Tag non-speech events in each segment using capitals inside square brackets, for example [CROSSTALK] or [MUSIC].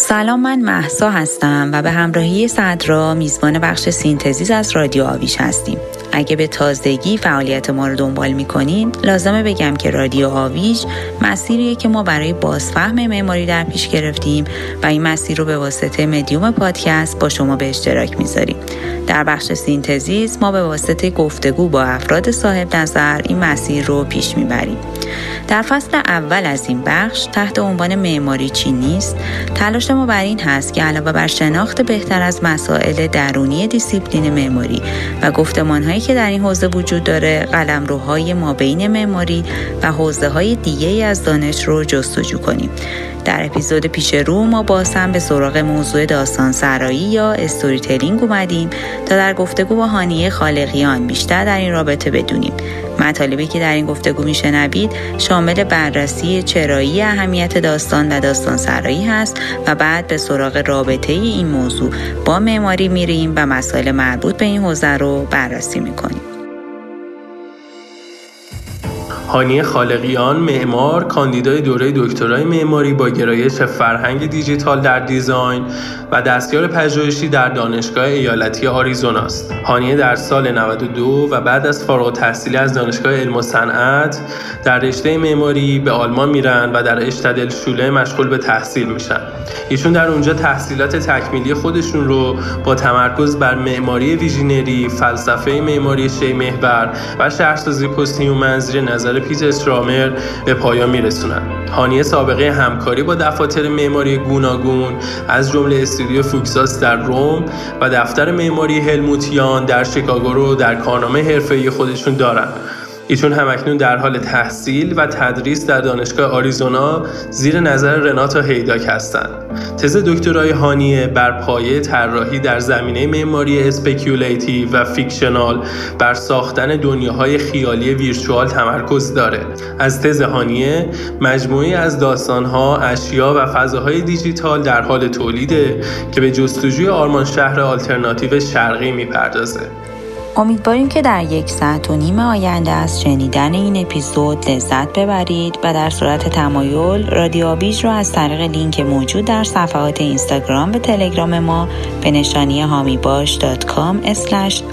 سلام من محسا هستم و به همراهی صدرا میزبان بخش Synthesis از رادیو آویش هستیم. اگه به تازگی فعالیت ما رو دنبال می‌کنین لازمه بگم که رادیو آویج مسیریه که ما برای بازفهم معماری در پیش گرفتیم و این مسیر رو به واسطه مدیوم پادکست با شما به اشتراک می‌ذاریم در بخش Synthesis ما به واسطه گفتگو با افراد صاحب نظر این مسیر رو پیش می‌بریم در فصل اول از این بخش تحت عنوان معماری چی نیست تلاش ما بر این هست که علاوه بر شناخت بهتر از مسائل درونی دیسیپلین معماری و گفتمان که در این حوزه وجود داره قلمروهای مابین معماری و حوزه های دیگه از دانش رو جستجو کنیم. در اپیزود پیش رو ما باز هم به سراغ موضوع داستان سرایی یا storytelling اومدیم تا در گفتگو با هانیه خالقیان بیشتر در این رابطه بدونیم. مطالبی که در این گفتگو میشنوید شامل بررسی چرایی اهمیت داستان و داستان سرایی هست و بعد به سراغ رابطه این موضوع. با معماری میریم و مسائل مربوط به این حوزه رو بررسی می‌کنیم. هانی خالقیان معمار کاندیدای دوره دکترای معماری با گرایش فرهنگ دیجیتال در دیزاین و دستیار پژوهشی در دانشگاه ایالتی آریزونا است. هانیه در سال 92 و بعد از فارغ تحصیلی از دانشگاه علم و صنعت در رشته معماری به آلمان میرن و در اشتدل شوله مشغول به تحصیل میشن. ایشون در اونجا تحصیلات تکمیلی خودشون رو با تمرکز بر معماری ویژینری، فلسفه معماری شی محور و شهرسازی پست منظیر نظر پیتر استرامر به پایان میرسونن. هانیه سابقه همکاری با دفاتر معماری گوناگون از جمله استودیو فوکساس در روم و دفتر معماری هلموتیان در شیکاگو رو در کارنامه حرفه‌ای خودشون دارن. ایشون هم‌اکنون در حال تحصیل و تدریس در دانشگاه آریزونا زیر نظر رناتا هیداک هستند. تز دکترای هانیه بر پایه طراحی در زمینه معماری speculative و fictional بر ساختن دنیاهای خیالی virtual تمرکز داره. از تز هانیه مجموعه‌ای از داستانها، اشیا و فضاهای دیجیتال در حال تولیده که به جستجوی آرمان شهر آلترناتیو شرقی می‌پردازه. امیدواریم که در یک ساعت و نیم آینده از شنیدن این اپیزود لذت ببرید و در صورت تمایل رادیو آویج رو از طریق لینک موجود در صفحات اینستاگرام و تلگرام ما به نشانی هامیباش.com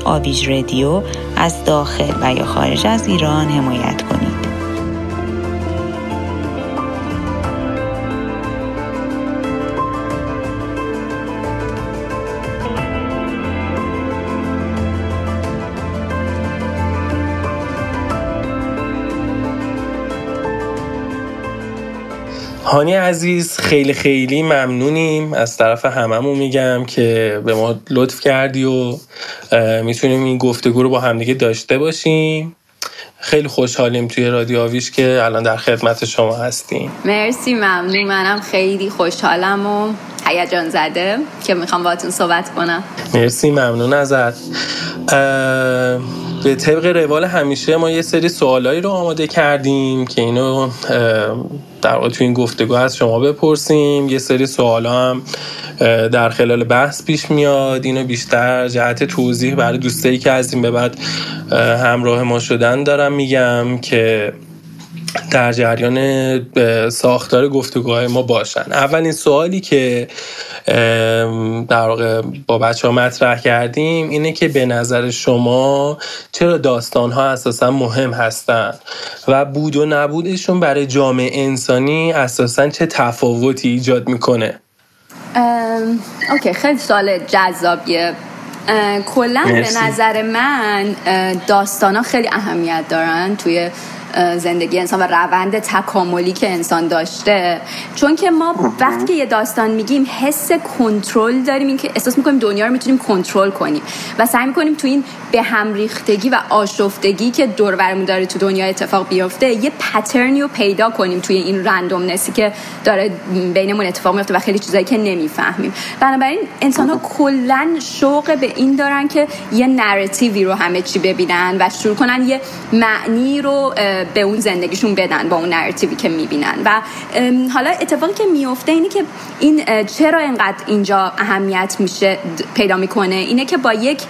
آویج رادیو از داخل و یا خارج از ایران حمایت کنید. هانی عزیز خیلی خیلی ممنونیم. از طرف هممون میگم که به ما لطف کردی و می‌تونیم این گفتگو رو با همدیگه داشته باشیم. خیلی خوشحالیم توی رادیو آویش که الان در خدمت شما هستیم. مرسی ممنون. منم خیلی خوشحالم و هیجان زده که می‌خوام باهاتون صحبت کنم. مرسی ممنون ازت. به طبق روال همیشه ما یه سری سوالایی رو آماده کردیم که اینو در تو این گفتگو از شما بپرسیم. یه سری سوال هم در خلال بحث پیش میاد. اینو بیشتر جهت توضیح برای دوستایی که از این به بعد همراه ما شدن دارم میگم که در جریان ساختار گفتگوهای ما باشن. اولین سوالی که در واقع با بچه ها مطرح کردیم اینه که به نظر شما چرا داستان ها اساسا مهم هستند و بود و نبودشون برای جامعه انسانی اساسا چه تفاوتی ایجاد می‌کنه؟ اوکی خیلی سوال جذابیه. کلا به نظر من داستان ها خیلی اهمیت دارن توی زندگی انسان و روند تکاملی که انسان داشته. چون که ما وقتی که یه داستان میگیم حس کنترل داریم. این که احساس می‌کنیم دنیا رو می‌تونیم کنترل کنیم و سعی می‌کنیم تو این به هم ریختگی و آشفتگی که دور برمون داره تو دنیا اتفاق بیفته یه پترنی رو پیدا کنیم توی این رندومنسی که داره بینمون اتفاق میفته و خیلی چیزایی که نمی‌فهمیم. بنابراین انسان ها کلا شوق به این دارن که یه نراتیوی رو همه چی ببینن و شروع کنن یه معنی رو به اون زندگیشون بدن با اون نراتیوی که می‌بینن. و حالا اتفاقی که میفته اینه که این چرا اینقدر اینجا اهمیت میشه پیدا می‌کنه؟ اینه که با یک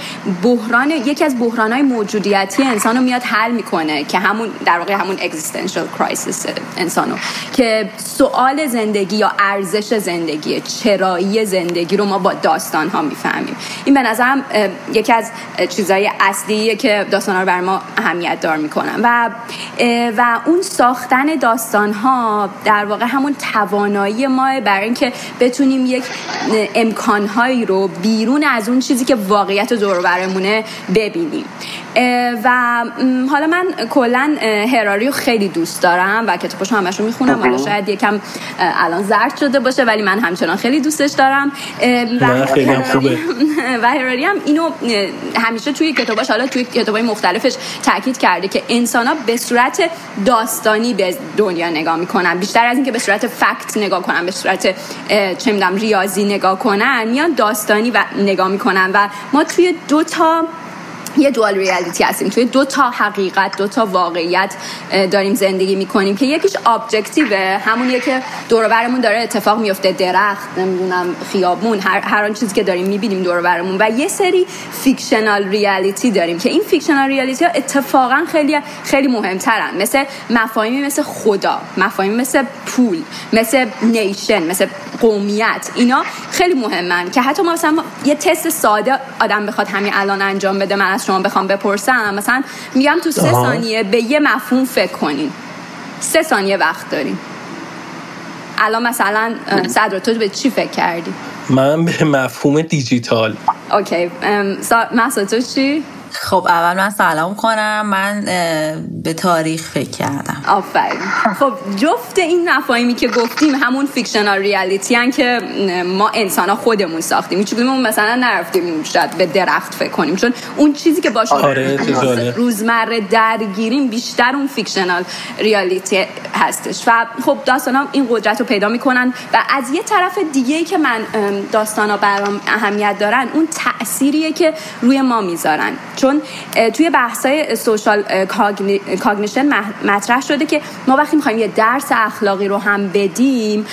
بحران یکی از بحرانهای موجودیتی انسان رو میاد حل می‌کنه که همون در واقع همون existential crisis انسانو. که سوال زندگی یا ارزش زندگی چرایی زندگی رو ما با داستان ها می‌فهمیم. این به نظرم یکی از چیزهای اصلیه که داستان ها رو بر ما اهمیت دار می‌کنن. و و اون ساختن داستان ها در واقع همون توانایی ما برای اینکه بتونیم یک امکانهایی رو بیرون از اون چیزی که واقعیت دور برمونه ببینیم. و حالا من کلا هراری رو خیلی دوست دارم و کتابش همش رو می‌خونم. حالا شاید یکم الان زرد شده باشه ولی من همچنان خیلی دوستش دارم. و خیلی خوبه. [LAUGHS] و هراری هم اینو همیشه توی کتاباش حالا توی کتابای مختلفش تاکید کرده که انسان ها به صورت داستانی به دنیا نگاه می‌کنن. بیشتر از اینکه به صورت فکت نگاه کنن به صورت چه می‌دونم ریاضی نگاه کنن میان داستانی و نگاه می‌کنن. و ما توی دو تا یه dual reality هستیم. توی دو تا حقیقت دو تا واقعیت داریم زندگی می‌کنیم که یکیش objective ه همونیه که دور برمون داره اتفاق میفته درخت نمی‌دونم خیابون هر هر آن چیزی که داریم می‌بینیم دور برمون و یه سری fictional reality داریم که این fictional reality ها اتفاقا خیلی خیلی مهمترن. مثل مفاهیمی مثل خدا مفاهیمی مثل پول مثل نیشن مثل قومیت. اینا خیلی مهمن که حتی ما مثلا یه تست ساده آدم بخواد همین الان انجام بده من از شما بخوام بپرسم. مثلا میگم تو سه ثانیه به یه مفهوم فکر کنین. سه ثانیه وقت داریم الان مثلا صدر تو به چی فکر کردی؟ من به مفهوم دیجیتال. اوکی. مثلا تو چی؟ خب اول من سلام کنم. من به تاریخ فکر کردم. آفرین. خب جفت این مفاهیمی که گفتیم همون fictional reality هن که ما انسان ها خودمون ساختیم. چون مثلا نرفتیم شاید به درخت فکر کنیم. چون اون چیزی که باشه آره روزمره درگیریم بیشتر اون fictional reality هستش. و خب داستان ها این قدرت رو پیدا می‌کنن. و از یه طرف دیگه ای که من داستان ها برام اهمیت دارن اون تأثیریه که روی ما می‌ذارن. چون توی بحثای social cognition مطرح شده که ما وقتی می‌خوایم یه درس اخلاقی رو هم بدیم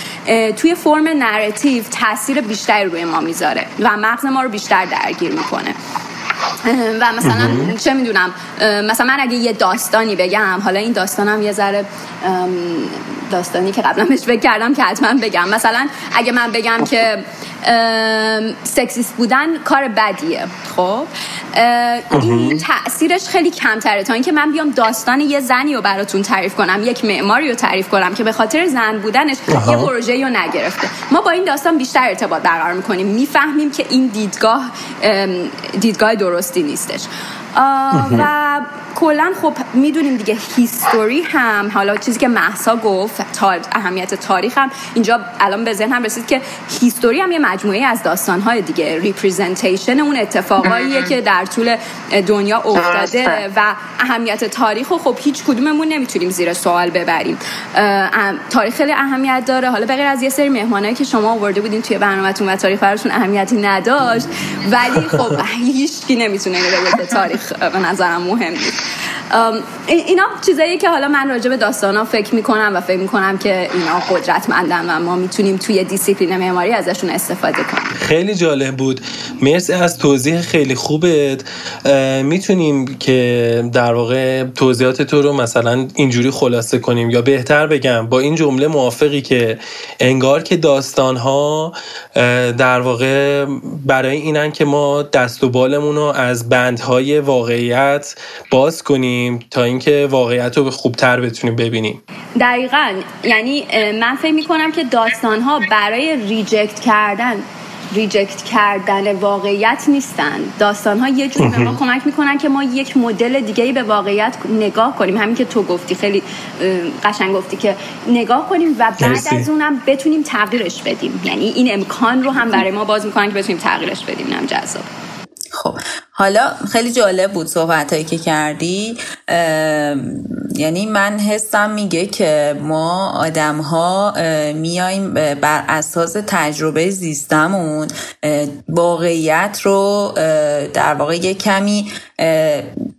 توی فرم narrative تاثیر بیشتری روی ما می‌ذاره و مغز ما رو بیشتر درگیر می‌کنه. و مثلا چه می‌دونم مثلا من اگه یه داستانی بگم حالا این داستانم یه ذره داستانی که قبلا بهش فکر کردم که حتما بگم. مثلا اگه من بگم که سکسیست بودن کار بدیه. خب؟ این تاثیرش خیلی کمتره. تا اینکه من بیام داستان یه زنی رو براتون تعریف کنم یک معماری رو تعریف کنم که به خاطر زن بودنش یه پروژه رو نگرفته. ما با این داستان بیشتر ارتباط برقرار می‌کنیم. می‌فهمیم که این دیدگاه دیدگاه درستی نیستش. و کلا خب می‌دونیم دیگه هیستوری هم حالا چیزی که محسا گفت اهمیت تاریخ هم اینجا الان به ذهنم رسید که history هم یه مجموعه از داستانهای دیگه. representation اون اتفاقاییه که در طول دنیا افتاده و اهمیت تاریخ و خب هیچ کدوممون نمی‌تونیم زیر سوال ببریم. تاریخ خیلی اهمیت داره. حالا بغیر از یه سری مهمانایی که شما آورده بودین توی برنامه‌تون و تاریخ براتون اهمیتی نداشت ولی خب [LAUGHS] هیچ کی نمی‌تونه بگه تاریخ به نظرم مهم نیست. اینا چیزایی که حالا من راجع به داستانا فکر می‌کنم و فکر می‌کنم که اینا قدرتمندن و ما می‌تونیم توی دیسیپلین معماری ازشون استفاده کنیم. خیلی جالب بود. مرسی از توضیح خیلی خوبت. می‌تونیم که در واقع توضیحات تو رو مثلا اینجوری خلاصه کنیم. یا بهتر بگم با این جمله موافقی که انگار که داستان ها در واقع برای اینن که ما دست و بالمون رو از بندهای واقعیت باز کنیم تا اینکه واقعیت رو به خوبتر بتونیم ببینیم. دقیقا. یعنی من فکر می‌کنم که داستان ها برای reject کردن reject کردن واقعیت نیستن. داستان ها یه جور به ما کمک می‌کنن که ما یک مدل دیگه به واقعیت نگاه کنیم. همین که تو گفتی خیلی قشنگ گفتی که نگاه کنیم و بعد از اونم بتونیم تغییرش بدیم. یعنی این امکان رو هم برای ما باز می‌کنن که بتونیم تغییرش بدیم. نم جذاب. خب حالا خیلی جالب بود صحبت هایی که کردی. یعنی من حسم میگه که ما آدم ها میایم بر اساس تجربه زیستمون واقعیت رو در واقع یه کمی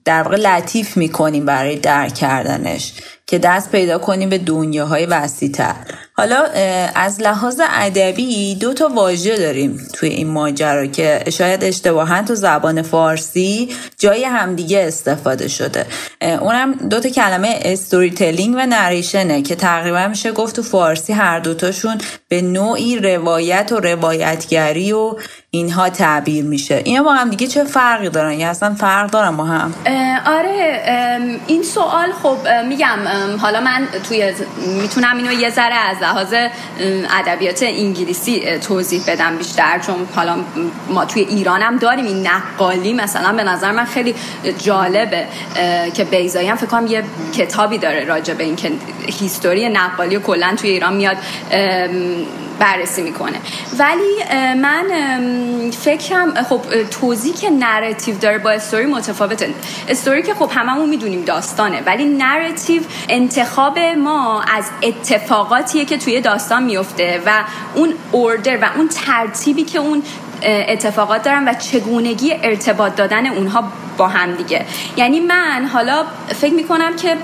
در واقع لطیف می‌کنیم برای درک کردنش که دست پیدا کنیم به دنیاهای وسیعتر. حالا از لحاظ ادبی دو تا واژه داریم توی این ماجرا که شاید اشتباها تو زبان فارسی جای همدیگه استفاده شده. اونم دو تا کلمه استوری تلینگ و نریشنه که تقریبا میشه گفت تو فارسی هر دوتاشون به نوعی روایت و روایتگری و اینها تعبیر میشه. اینا با هم دیگه چه فرقی دارن؟ یا اصلا فرق دارن با هم؟ آره این سوال خب میگم حالا من توی می‌تونم اینو یه ذره از لحاظ ادبیات انگلیسی توضیح بدم بیشتر چون حالا ما توی ایران هم داریم این نقالی مثلا به نظر من خیلی جالبه که بیضایی هم فکر کنم یه کتابی داره راجع به این که history نقالی کلا توی ایران میاد. بررسی می‌کنه. ولی من فکرم خب توضیح که narrative داره با استوری متفاوته. استوری که خب هممون می‌دونیم داستانه ولی narrative انتخاب ما از اتفاقاتیه که توی داستان میفته و اون order و اون ترتیبی که اون اتفاقات دارن و چگونگی ارتباط دادن اونها با هم دیگه. یعنی من حالا فکر می‌کنم که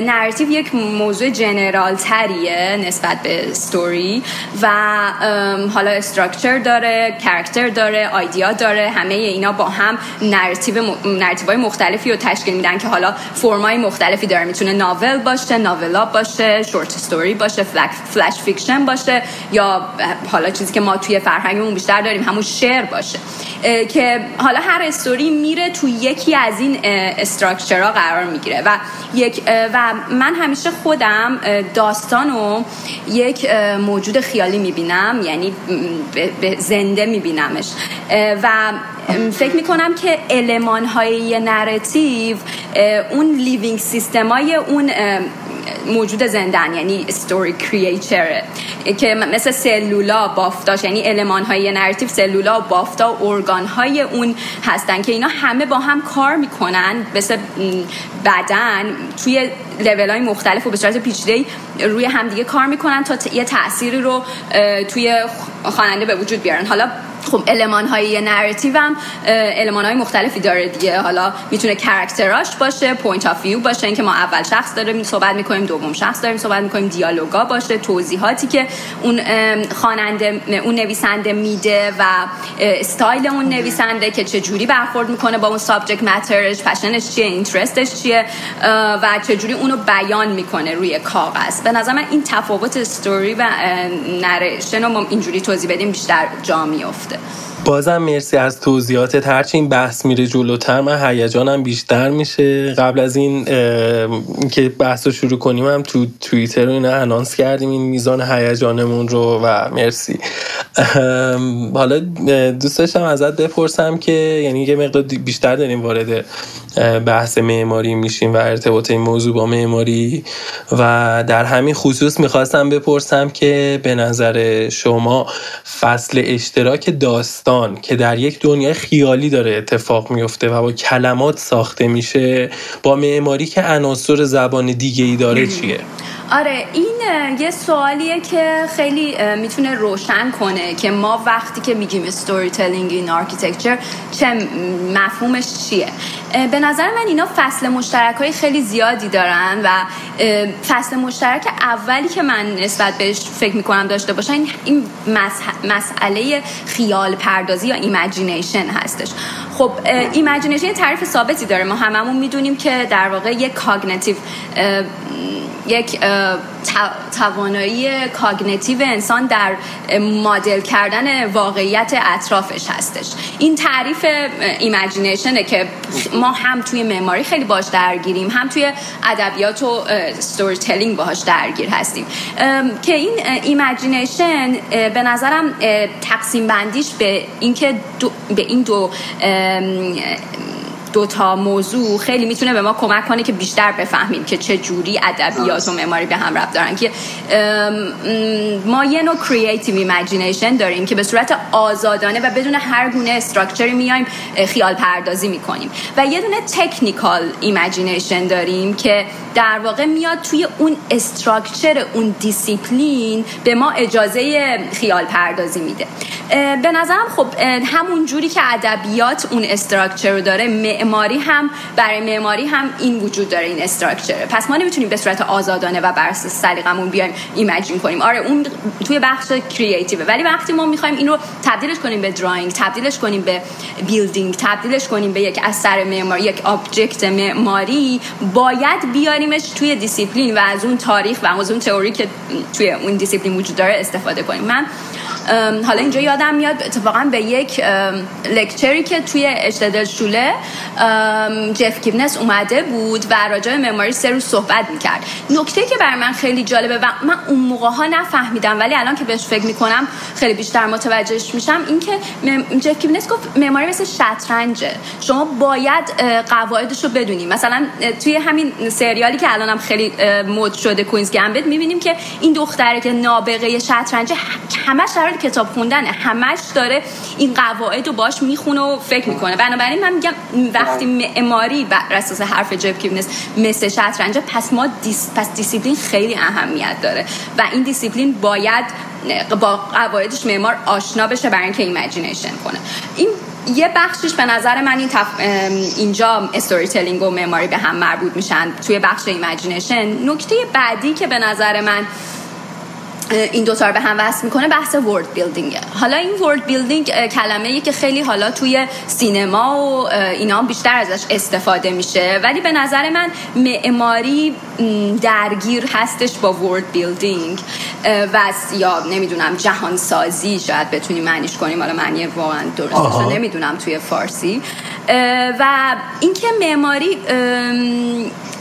narrative یک موضوع general تریه نسبت به ستوری و حالا structure داره character داره idea داره همه اینا با هم narrative های مختلفی رو تشکیل میدن که حالا فرمای مختلفی داره. می‌تونه novel باشه novella باشه short story باشه flash fiction باشه یا حالا چیزی که ما توی فرهنگمون بیشتر داریم همون شعر باشه. که حالا هر استوری میره تو یکی از این structure ها قرار می‌گیره و یک و من همیشه خودم داستانو یک موجود خیالی می‌بینم یعنی به زنده میبینمش. و فکر می‌کنم که المان های narrative اون living system های اون موجود زندن یعنی story creature ه که مثل سلولا بافتاش یعنی المان های narrative سلولا بافتا organ های اون هستن که اینا همه با هم کار می‌کنن مثل بدن توی لیول های مختلف و به صورت پیچیده روی همدیگه کار می‌کنن تا یه تأثیری رو توی خواننده به وجود بیارن. حالا خب المان های narrative هم المان های مختلفی داره دیگه. حالا می‌تونه character اش باشه point of view باشه اینکه ما اول شخص داریم صحبت می‌کنیم دوم شخص داریم صحبت می‌کنیم دیالوگا باشه توضیحاتی که اون خواننده اون نویسنده میده و استایل اون نویسنده که چه جوری برخورد می‌کنه با اون subject matter ش passion ش چیه interest ش چیه و چه جوری اونو بیان می‌کنه روی کاغذ. به نظر من این تفاوت استوری و narration رو اینجوری توضیح بدیم بیشتر جا میفته Yeah. بازم مرسی از توضیحاتت. هرچی این بحث میره جلوتر من هیجانم بیشتر میشه. قبل از این که بحث رو شروع کنیم هم تو توییتر رو اینا انانس کردیم این میزان هیجانمون رو و مرسی. حالا دوست داشتم ازت بپرسم که یعنی یه مقدار بیشتر داریم وارد بحث معماری میشیم و ارتباط این موضوع با معماری. و در همین خصوص می‌خواستم بپرسم که به نظر شما فصل اشتراک داستان که در یک دنیای خیالی داره اتفاق میفته و با کلمات ساخته میشه با معماری که عناصر زبان دیگه ای داره چیه؟ آره این یه سوالیه که خیلی می‌تونه روشن کنه که ما وقتی که میگیم storytelling in architecture چه مفهومش چیه. به نظر من اینا فصل مشترک های خیلی زیادی دارن و فصل مشترک اولی که من نسبت بهش فکر می‌کنم داشته باشن این مسئله خیال پردازی یا imagination هستش. خب imagination تعریف ثابتی داره. ما هممون می‌دونیم که در واقع یک cognitive یک توانایی cognitive انسان در مدل کردن واقعیت اطرافش هستش. این تعریف imagination ه که ما هم توی معماری خیلی باش درگیریم هم توی ادبیات و storytelling باهاش درگیر هستیم. که این imagination به نظرم تقسیم بندیش به اینکه به این دو دوتا موضوع خیلی می‌تونه به ما کمک کنه که بیشتر بفهمیم که چه جوری ادبیات و معماری به هم ربط دارن. که ما یه نوع creative imagination داریم که به صورت آزادانه و بدون هر گونه structure ی میایم خیال پردازی می‌کنیم. و یه دونه technical imagination داریم که در واقع میاد توی اون structure اون دیسیپلین به ما اجازه خیال پردازی میده. به نظرم خب همون جوری که ادبیات اون structure رو داره معماری هم برای معماری هم این وجود داره این structure پس ما نمی‌تونیم به صورت آزادانه و بر اساس سلیقمون بیایم ایمیجین کنیم. آره اون توی بخش creative ولی وقتی ما می‌خوایم این رو تبدیلش کنیم به drawing تبدیلش کنیم به building تبدیلش کنیم به یک اثر معماری یک object معماری باید بیاریمش توی دیسیپلین و از اون تاریخ و از اون تئوری که توی اون دیسیپلین وجود داره استفاده کنیم. من حالا اینجا یادم میاد اتفاقا به یک lecture ی که توی Städelschule جف کیپنیس اومده بود و راجع معماری سه روز صحبت می‌کرد. نکته که بر من خیلی جالبه و من اون موقع ها نفهمیدم ولی الان که بهش فکر می‌کنم خیلی بیشتر متوجهش میشم این که جف کیپنیس گفت معماری مثل شطرنجه. شما باید قواعدش رو بدونیم مثلا توی همین سریالی که الانم خیلی مد شده Queen's Gambit می‌بینیم که این دختره که نابغه شطرنج همش کتاب خوندن همش داره این قواعد رو باش می‌خونه و فکر می‌کنه. بنابراین من میگم وقتی معماری بر اساس حرف جف کیپنیس مثل شطرنج. پس ما dis، پس دیسیپلین خیلی اهمیت داره. و این دیسیپلین باید با قواعدش معمار آشنا بشه برای اینکه imagination کنه. این یه بخشش به نظر من این تف... اینجا storytelling و معماری به هم مربوط میشن. توی بخش imagination نکته بعدی که به نظر من این دوتا رو به هم وصل می‌کنه بحث world building حالا این world building کلمه ای که خیلی حالا توی سینما و اینا بیشتر ازش استفاده میشه. ولی به نظر من معماری درگیر هستش با world building و یا نمی‌دونم جهان سازی شاید بتونیم معنیش کنیم. حالا معنی واقعا درستش نمی‌دونم توی فارسی. و اینکه معماری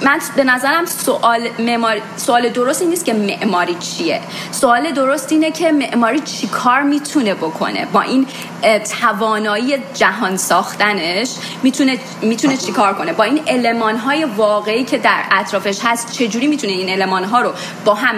من به نظرم سوال معماری سوال درست نیست که معماری چیه. سوال درست اینه که معماری چی کار می‌تونه بکنه؟ با این توانایی جهان ساختنش می‌تونه می‌تونه چیکار کنه؟ با این المان های واقعی که در اطرافش هست چجوری می‌تونه این المان ها رو با هم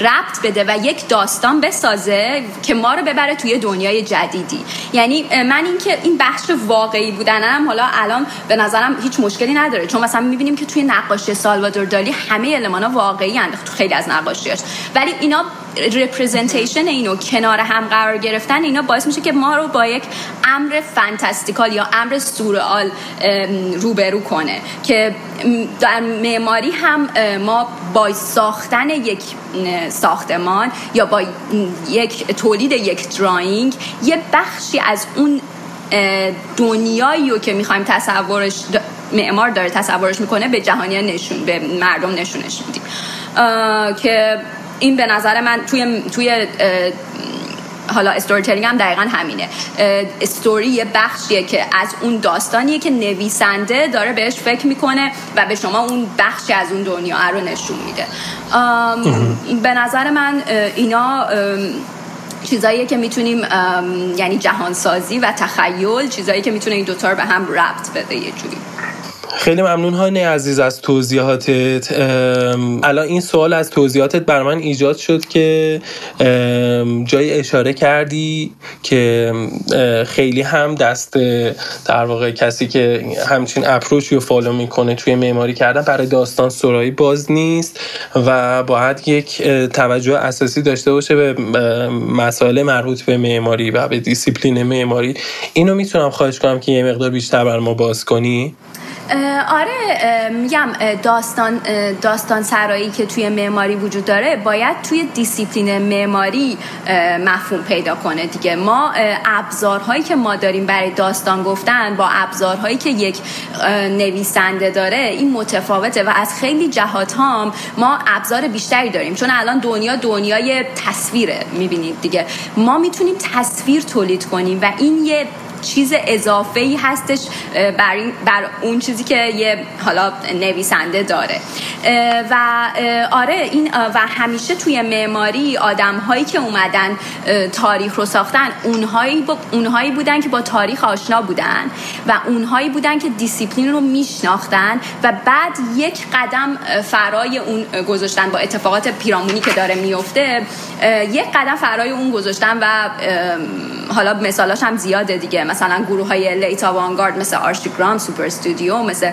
ربط بده و یک داستان بسازه که ما رو ببره توی دنیای جدیدی. یعنی من اینکه این بخش واقعی بودنم حالا الان به نظرم هیچ مشکلی نداره. چون مثلا می‌بینیم که توی نقاشی سالوادور دالی همه المانا واقعی اند تو خیلی از نقاشیاش. ولی اینا representation اینو کنار هم قرار گرفتن اینا باعث میشه که ما رو با یک امر fantastical یا امر سورئال روبرو کنه که در معماری هم ما با ساختن یک ساختمان یا با یک تولید یک دراینگ یه بخشی از اون دنیایی رو که می‌خوایم تصورش معمار داره تصورش می‌کنه به جهانی نشون به مردم نشونش میدیم. که این به نظر من توی توی حالا استوری تلینگ هم دقیقا همینه. استوری یه بخشیه که از اون داستانیه که نویسنده داره بهش فکر می‌کنه و به شما اون بخشی از اون دنیا رو نشون میده. به نظر من اینا چیزایی که می‌تونیم یعنی جهانسازی و تخیل چیزایی که می‌تونه این دوتا رو به هم ربط بده یه جوری. خیلی ممنون هانی عزیز از توضیحاتت. الان این سوال از توضیحاتت بر من ایجاد شد که جای اشاره کردی که خیلی هم دست در واقع کسی که همچین اپروچی رو فالو می‌کنه توی معماری کردن برای داستان سرایی باز نیست و باید یک توجه اساسی داشته باشه به مسائل مربوط به معماری و به دیسیپلین معماری. اینو می‌تونم خواهش کنم که یه مقدار بیشتر بر ما باز کنی. آره میگم داستان داستان سرایی که توی معماری وجود داره باید توی دیسیپلین معماری مفهوم پیدا کنه دیگه. ما ابزارهایی که ما داریم برای داستان گفتن با ابزارهایی که یک نویسنده داره این متفاوته و از خیلی جهات هم ما ابزار بیشتری داریم. چون الان دنیا دنیای تصویره می‌بینید دیگه. ما می‌تونیم تصویر تولید کنیم و این یه چیز اضافه ای هستش بر, بر اون چیزی که یه حالا نویسنده داره. و آره این و همیشه توی معماری آدم هایی که اومدن تاریخ رو ساختن اونهایی, اونهایی بودن که با تاریخ آشنا بودن و اونهایی بودن که دیسیپلین رو میشناختن و بعد یک قدم فرای اون گذاشتن با اتفاقات پیرامونی که داره میفته یک قدم فرای اون گذاشتن و حالا مثالاش هم زیاده دیگه. مثلا گروه های late avant-garde مثل Archigram Superstudio مثل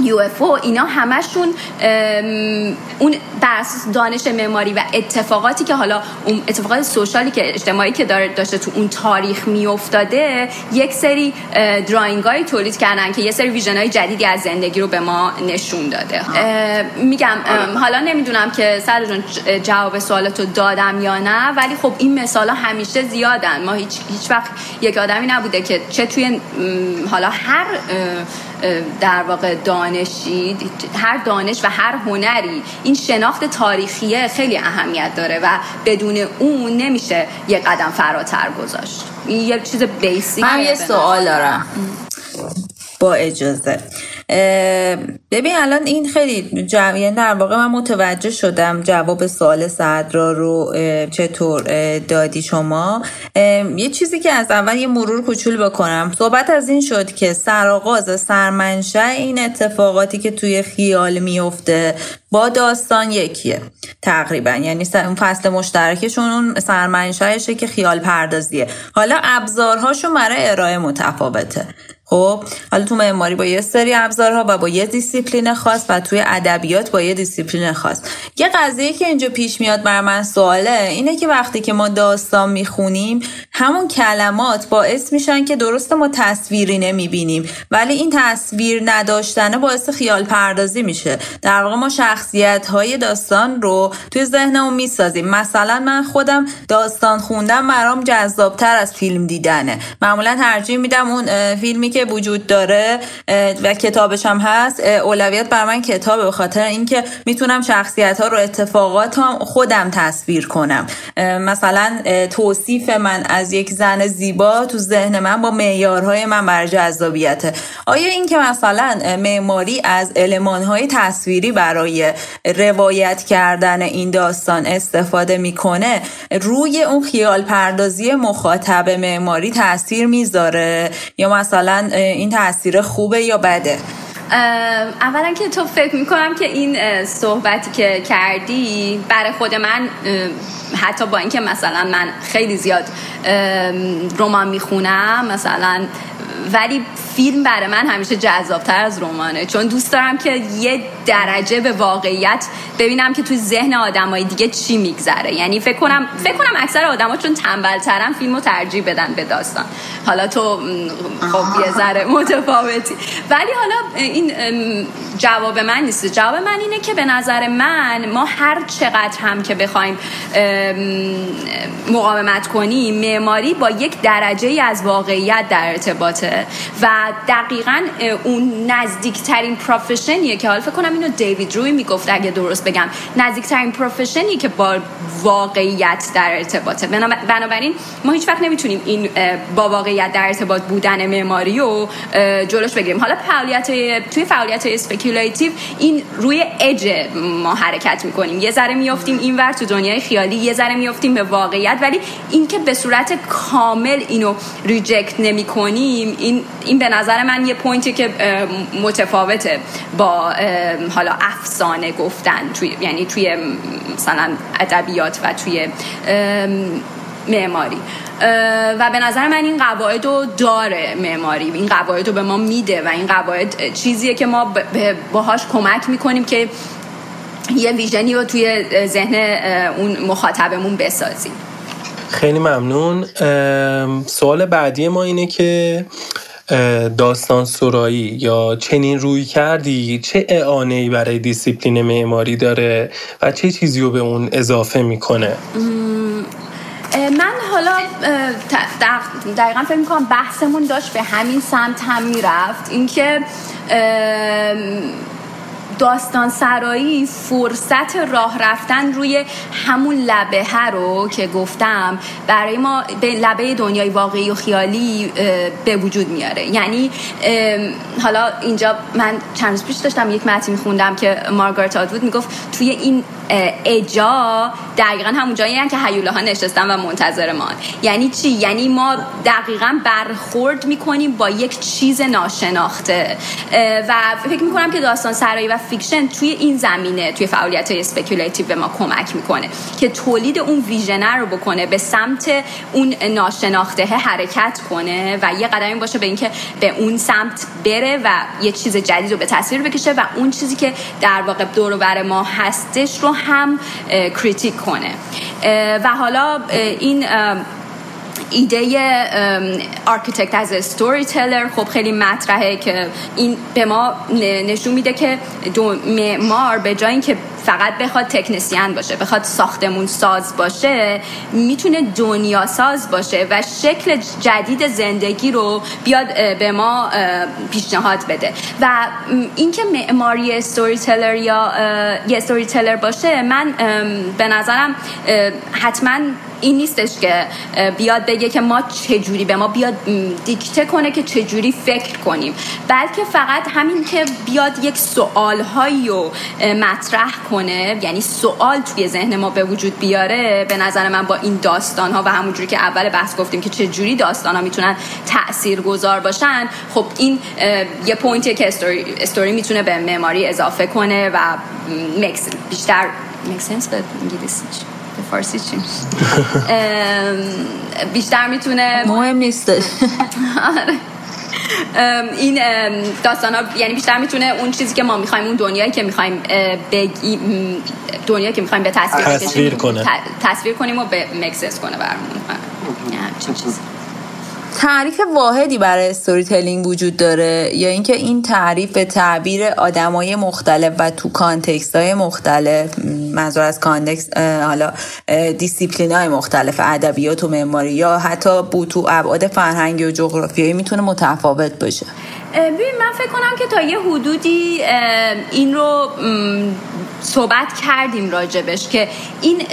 یو اینا همشون اون بر دانش معماری و اتفاقاتی که حالا اون اتفاقات social ی که اجتماعی که داره داشته تو اون تاریخ میافتاده یک سری دراینگ های تولید کردن که یه سری ویژن های جدیدی از زندگی رو به ما نشون داده. میگم آره. حالا نمی‌دونم که سر جون جواب سوالتو دادم یا نه ولی خب این مثال همیشه زیادن. ما هیچ, هیچ وقت یک آدمی نبوده که چه توی حالا هر در واقع دانشی هر دانش و هر هنری این شناخت تاریخیه خیلی اهمیت داره و بدون اون نمیشه یه قدم فراتر گذاشت. یه چیز بیسیک من یه سوال دارم. با اجازه. ببین الان این خیلی یعنی در واقع من متوجه شدم جواب سوال صدرا رو چطور دادی شما. یه چیزی که از اول یه مرور کوچول بکنم. صحبت از این شد که سرآغاز سرمنشه این اتفاقاتی که توی خیال میفته با داستان یکیه تقریبا. یعنی اون فصل مشترکشون اون سرمنشهشه که خیال پردازیه. حالا ابزارهاشون برای ارائه متفاوته. خب حالا تو معماری با یه سری ابزارها و با یه دیسیپلین خاص و توی ادبیات با یه دیسیپلین خاص. یه قضیه که اینجا پیش میاد بر من سواله اینه که وقتی که ما داستان می‌خونیم همون کلمات باعث میشن که درست ما تصویری نمی‌بینیم. ولی این تصویر نداشتنه باعث خیال پردازی میشه. در واقع ما شخصیت های داستان رو توی ذهنمون می‌سازیم. مثلا من خودم داستان خوندم برام جذابتر از فیلم دیدنه. معمولا ترجیح میدم اون فیلمی که وجود داره و کتابش هم هست اولویت بر من کتابه به خاطر اینکه می‌تونم شخصیت ها رو اتفاقات هم خودم تصویر کنم. مثلا توصیف من از یک زن زیبا تو ذهن من با معیارهای من بر جذابیته. آیا اینکه مثلا معماری از های تصویری برای روایت کردن این داستان استفاده می‌کنه روی اون خیال پردازی مخاطب معماری تاثیر می‌ذاره؟ یا مثلا این تاثیر خوبه یا بده؟ اولا که تو فکر می‌کنم که این صحبتی که کردی برای خود من حتی با اینکه مثلا من خیلی زیاد رمان می‌خونم مثلا ولی فیلم برای من همیشه جذابتر از رمانه. چون دوست دارم که یه درجه به واقعیت ببینم که توی ذهن آدمای دیگه چی میگذره. یعنی فکر کنم فکر کنم اکثر آدما چون تنبلترن فیلمو ترجیح بدن به داستان. حالا تو خب یه ذره متفاوتی. ولی حالا این جواب من نیست. جواب من اینه که به نظر من ما هر چقدر هم که بخوایم مقاومت کنیم معماری با یک درجه از واقعیت در ارتباطه. و دقیقا اون نزدیکترین پروفشنیه که حالا فکر کنم اینو دیوید روی می‌گفت اگه درست بگم. نزدیکترین پروفشنی که با واقعیت در ارتباطه. بنابراین ما هیچ وقت نمی‌تونیم این با واقعیت در ارتباط بودن معماری رو جلوش بگیریم. حالا فعالیت توی فعالیت speculative این روی اج ما حرکت می‌کنیم. یه ذره میافتیم اینور تو دنیای خیالی یه ذره میافتیم به واقعیت ولی اینکه به صورت کامل اینو reject نمی‌کنیم این این به نظر من یه point ی که متفاوته با حالا افسانه گفتن توی یعنی توی مثلا ادبیات و توی معماری. و به نظر من این قواعد رو داره معماری. این قواعد رو به ما میده و این قواعد چیزیه که ما باهاش کمک می‌کنیم که یه ویژنی رو توی ذهن اون مخاطبمون بسازیم. خیلی ممنون. سوال بعدی ما اینه که داستان سرایی یا چنین روی کردی؟ چه اعانه برای دیسیپلین معماری داره و چه چیزی رو به اون اضافه می‌کنه؟ من حالا دقیقا فکر می‌کنم بحثمون داشت به همین سمت هم می‌رفت. اینکه داستان سرایی فرصت راه رفتن روی همون لبه رو که گفتم برای ما به لبه دنیای واقعی و خیالی به وجود میاره. یعنی حالا اینجا من چند روز پیش داشتم یک متن میخوندم که مارگارت آتوود می‌گفت توی این اجا دقیقا همون جایی که حیوله ها نشستن و منتظر ما یعنی چی؟ یعنی ما دقیقا برخورد می‌کنیم با یک چیز ناشناخته. و فکر می‌کنم که داستان سرایی و فیکشن توی این زمینه توی فعالیت های به ما کمک می‌کنه که تولید اون ویژنر رو بکنه به سمت اون ناشناخته حرکت کنه و یه قدمی باشه به اینکه به اون سمت بره و یه چیز جدید رو به تصویر بکشه و اون چیزی که در واقع دور بر ما هستش رو هم critique کنه. و حالا این ایده architect as storyteller خب خیلی مطرحه که این به ما نشون میده که معمار به جای اینکه فقط بخواد تکنسیان باشه بخواد ساختمون ساز باشه می‌تونه دنیا ساز باشه و شکل جدید زندگی رو بیاد به ما پیشنهاد بده. و اینکه معماری استوری تلر یا یه استوری تلر باشه من به نظرم حتما این نیستش که بیاد بگه که ما چجوری به ما بیاد دیکته کنه که چجوری فکر کنیم. بلکه فقط همین که بیاد یک سوال هایی رو مطرح کنه یعنی سوال توی ذهن ما به وجود بیاره به نظر من با این داستان ها و همونجوری که اول بحث گفتیم که چجوری داستان ها می‌تونن تأثیر گذار باشن خب این یه پوینتیه که استوری, استوری می‌تونه به معماری اضافه کنه و مکس بیشتر مکسنس به انگلیسی فارسی چی بیشتر می‌تونه مهم نیستش آره. این داستان ها یعنی بیشتر می‌تونه اون چیزی که ما می‌خوایم اون دنیایی که می‌خوایم بگی دنیایی که می‌خوایم به تصویر, تصویر کنه. تصویر کنیم و و مجسم کنه برمون تعریف واحدی برای storytelling وجود داره یا اینکه این تعریف به تعبیر آدمای مختلف و تو context های مختلف منظور از context حالا دیسیپلین های مختلف ادبیات و معماری یا حتی بو تو ابعاد فرهنگی و جغرافیایی می‌تونه متفاوت باشه. ببین من فکر کنم که تا یه حدودی این رو صحبت کردیم راجبش که این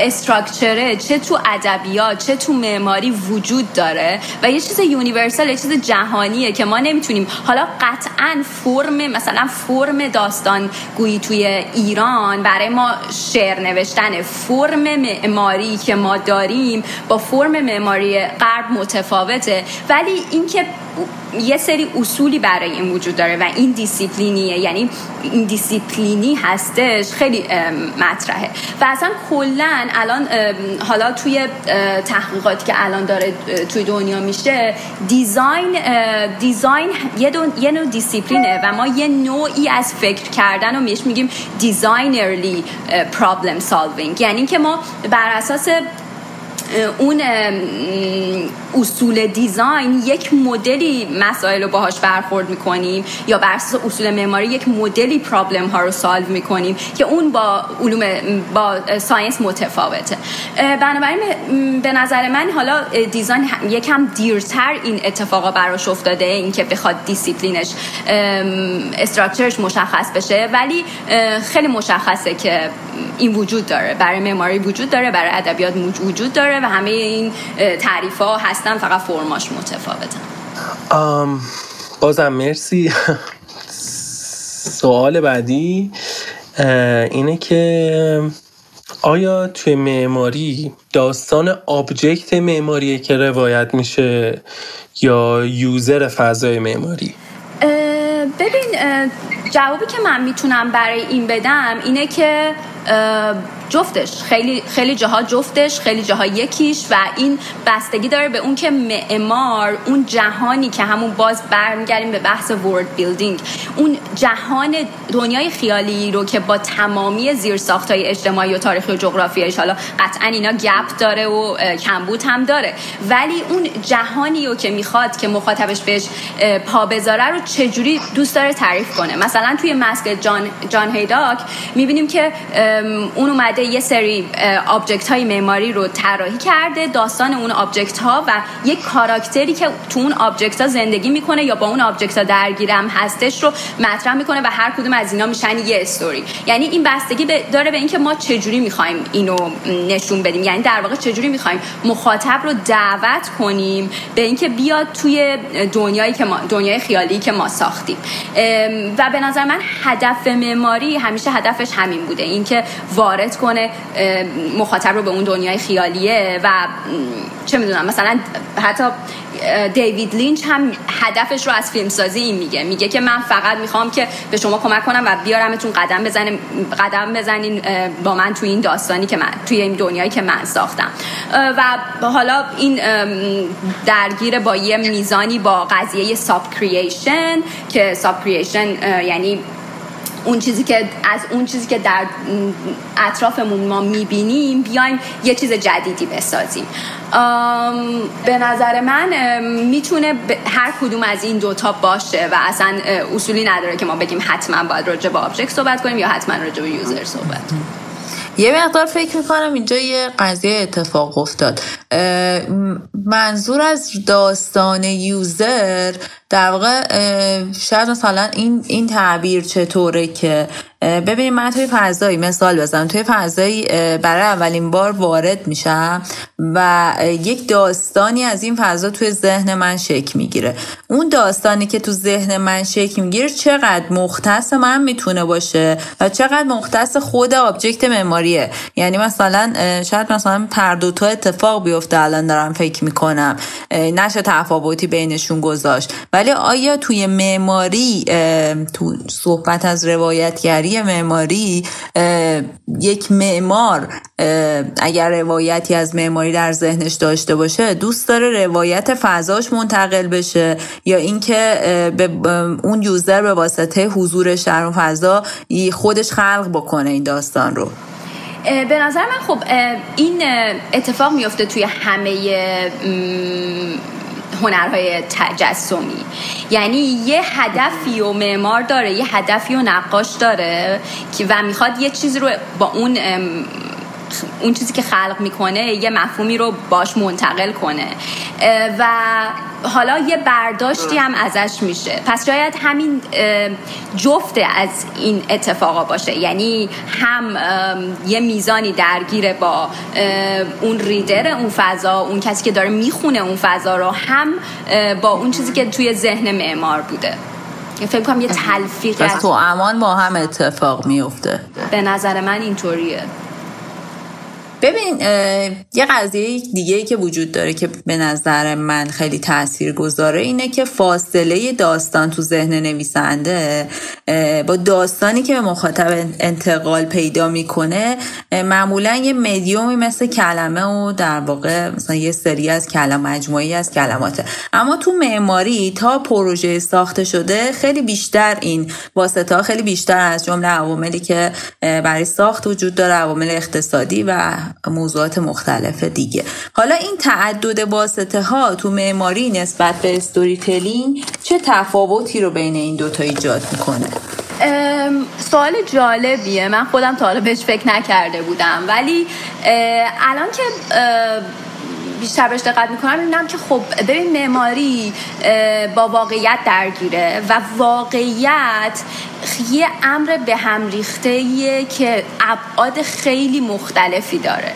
structure ه چه تو ادبیات چه تو معماری وجود داره و یه چیز universal یه چیز جهانیه که ما نمی‌تونیم. حالا قطعا فرم مثلا فرم داستان گویی توی ایران برای ما شعر نوشتن فرم معماری که ما داریم با فرم معماری غرب متفاوته. ولی اینکه یه سری اصولی برای این وجود داره و این دیسیپلینیه یعنی این دیسیپلینی هستش خیلی مطرحه. و اصلا کلا الان حالا توی تحقیقاتی که الان داره توی دنیا میشه design design یه, یه نوع دیسیپلینه و ما یه نوعی از فکر کردن و میش میگیم designerly problem solving یعنی که ما بر اساس اون اصول design یک مدلی مسائل رو باهاش برخورد می‌کنیم یا بر اساس اصول معماری یک مدلی problem ها رو solve می‌کنیم که اون با علوم با science متفاوته. بنابراین به نظر من حالا design یکم دیرتر این اتفاقا براش افتاده اینکه بخواد دیسیپلینش structure ش مشخص بشه ولی خیلی مشخصه که این وجود داره. برای معماری وجود داره برای ادبیات وجود داره. و همه این تعریف ها هستن فقط فرماش متفاوتن. بازم مرسی. سوال بعدی اینه که آیا توی معماری داستان object معماری که روایت میشه یا user فضای معماری؟ ببین جوابی که من می‌تونم برای این بدم اینه که جفتش. خیلی خیلی جاها جفتش خیلی جاها یکیش و این بستگی داره به اون که معمار اون جهانی که همون باز برمیگردیم به بحث world building اون جهان دنیای خیالی رو که با تمامی زیرساختهای اجتماعی و تاریخی و جغرافیایش حالا قطعا اینا gap داره و کمبود هم داره. ولی اون جهانی رو که می‌خواد که مخاطبش بهش پا بذاره رو چجوری دوست داره تعریف کنه؟ مثلا توی Masque جان, John Hejduk می‌بینیم که اون اومده یه سری object های معماری رو طراحی کرده داستان اون object ها و یک کاراکتری که تو اون object ها زندگی می‌کنه یا با اون object ها درگیرم هستش رو مطرح می‌کنه و هر کدوم از اینا میشن یه استوری یعنی این بستگی داره به اینکه ما چجوری می‌خوایم اینو نشون بدیم. یعنی در واقع چجوری می‌خوایم مخاطب رو دعوت کنیم به اینکه بیاد توی دنیایی که ما دنیای خیالی که ما ساختیم. و به نظر من هدف معماری همیشه هدفش همین بوده. اینکه وارد کنه مخاطب رو به اون دنیای خیالیه و چه می‌دونم مثلا حتی دیوید لینچ هم هدفش رو از فیلمسازی این میگه. میگه که من فقط می‌خوام که به شما کمک کنم و بیارمتون قدم بزنیم قدم بزنین با من توی این داستانی که من توی این دنیایی که من ساختم. و حالا این درگیر با یه میزانی با قضیه ساب کریشن که ساب کریشن یعنی اون چیزی که از اون چیزی که در اطرافمون ما می‌بینیم بیایم یه چیز جدیدی بسازیم. به نظر من می‌تونه هر کدوم از این دوتا باشه و اصلا اصولی نداره که ما بگیم حتما باید راجع به object صحبت کنیم یا حتما راجع به user صحبت کنیم. یه مقدار فکر می‌کنم اینجا یه قضیه اتفاق افتاد. منظور از داستان user در واقع شاید مثلا این این تعبیر چطوره که ببینید من توی فضایی مثال بزنم. توی فضایی برای اولین بار وارد میشم و یک داستانی از این فضا توی ذهن من شکل می‌گیره. اون داستانی که تو ذهن من شکل می‌گیره چقدر مختص من می‌تونه باشه و چقدر مختص خود آبجکت مماریه یعنی مثلا شاید مثلا پر دوتا اتفاق بیفته الان دارم فکر می‌کنم. نشه تفاوتی بینشون گذاشت. ولی آیا توی معماری تو صحبت از روایتگری معماری یک معمار اگر روایتی از معماری در ذهنش داشته باشه دوست داره روایت فضاش منتقل بشه یا اینکه به اون یوزر به واسطه حضورش در اون فضا خودش خلق بکنه این داستان رو. به نظر من خب این اتفاق میفته توی همه هنرهای تجسمی. یعنی یه هدفی و معمار داره یه هدفی و نقاش داره و می‌خواد یه چیزی رو با اون اون چیزی که خلق می‌کنه یه مفهومی رو باش منتقل کنه. و حالا یه برداشتی هم ازش میشه. پس شاید همین جفته از این اتفاقا باشه. یعنی هم یه میزانی درگیره با اون ریدر اون فضا اون کسی که داره می‌خونه اون فضا رو هم با اون چیزی که توی ذهن معمار بوده. فکر کنم یه تلفیق پس تو امان با هم اتفاق میفته به نظر من اینطوریه. ببین یه قضیه دیگه ای که وجود داره که به نظر من خیلی تأثیر گذاره اینه که فاصله داستان تو ذهن نویسنده با داستانی که به مخاطب انتقال پیدا می‌کنه معمولا یه مدیومی مثل کلمه و در واقع مثلا یه سری از کلم مجموعی از کلماته. اما تو معماری تا پروژه ساخته شده خیلی بیشتر این واسطه ها خیلی بیشتر از جمله عواملی که برای ساخت وجود داره عوامل اقتصادی و موضوعات مختلف دیگه. حالا این تعدد واسطه ها تو معماری نسبت به استوری تلینگ چه تفاوتی رو بین این دوتا ایجاد می‌کنه؟ سوال جالبیه. من خودم تا حالا بهش فکر نکرده بودم. ولی الان که بیشتر بهش دقت می‌کنم می‌بینم که خب ببین معماری با واقعیت درگیره و واقعیت یه امر به هم ریخته که ابعاد خیلی مختلفی داره.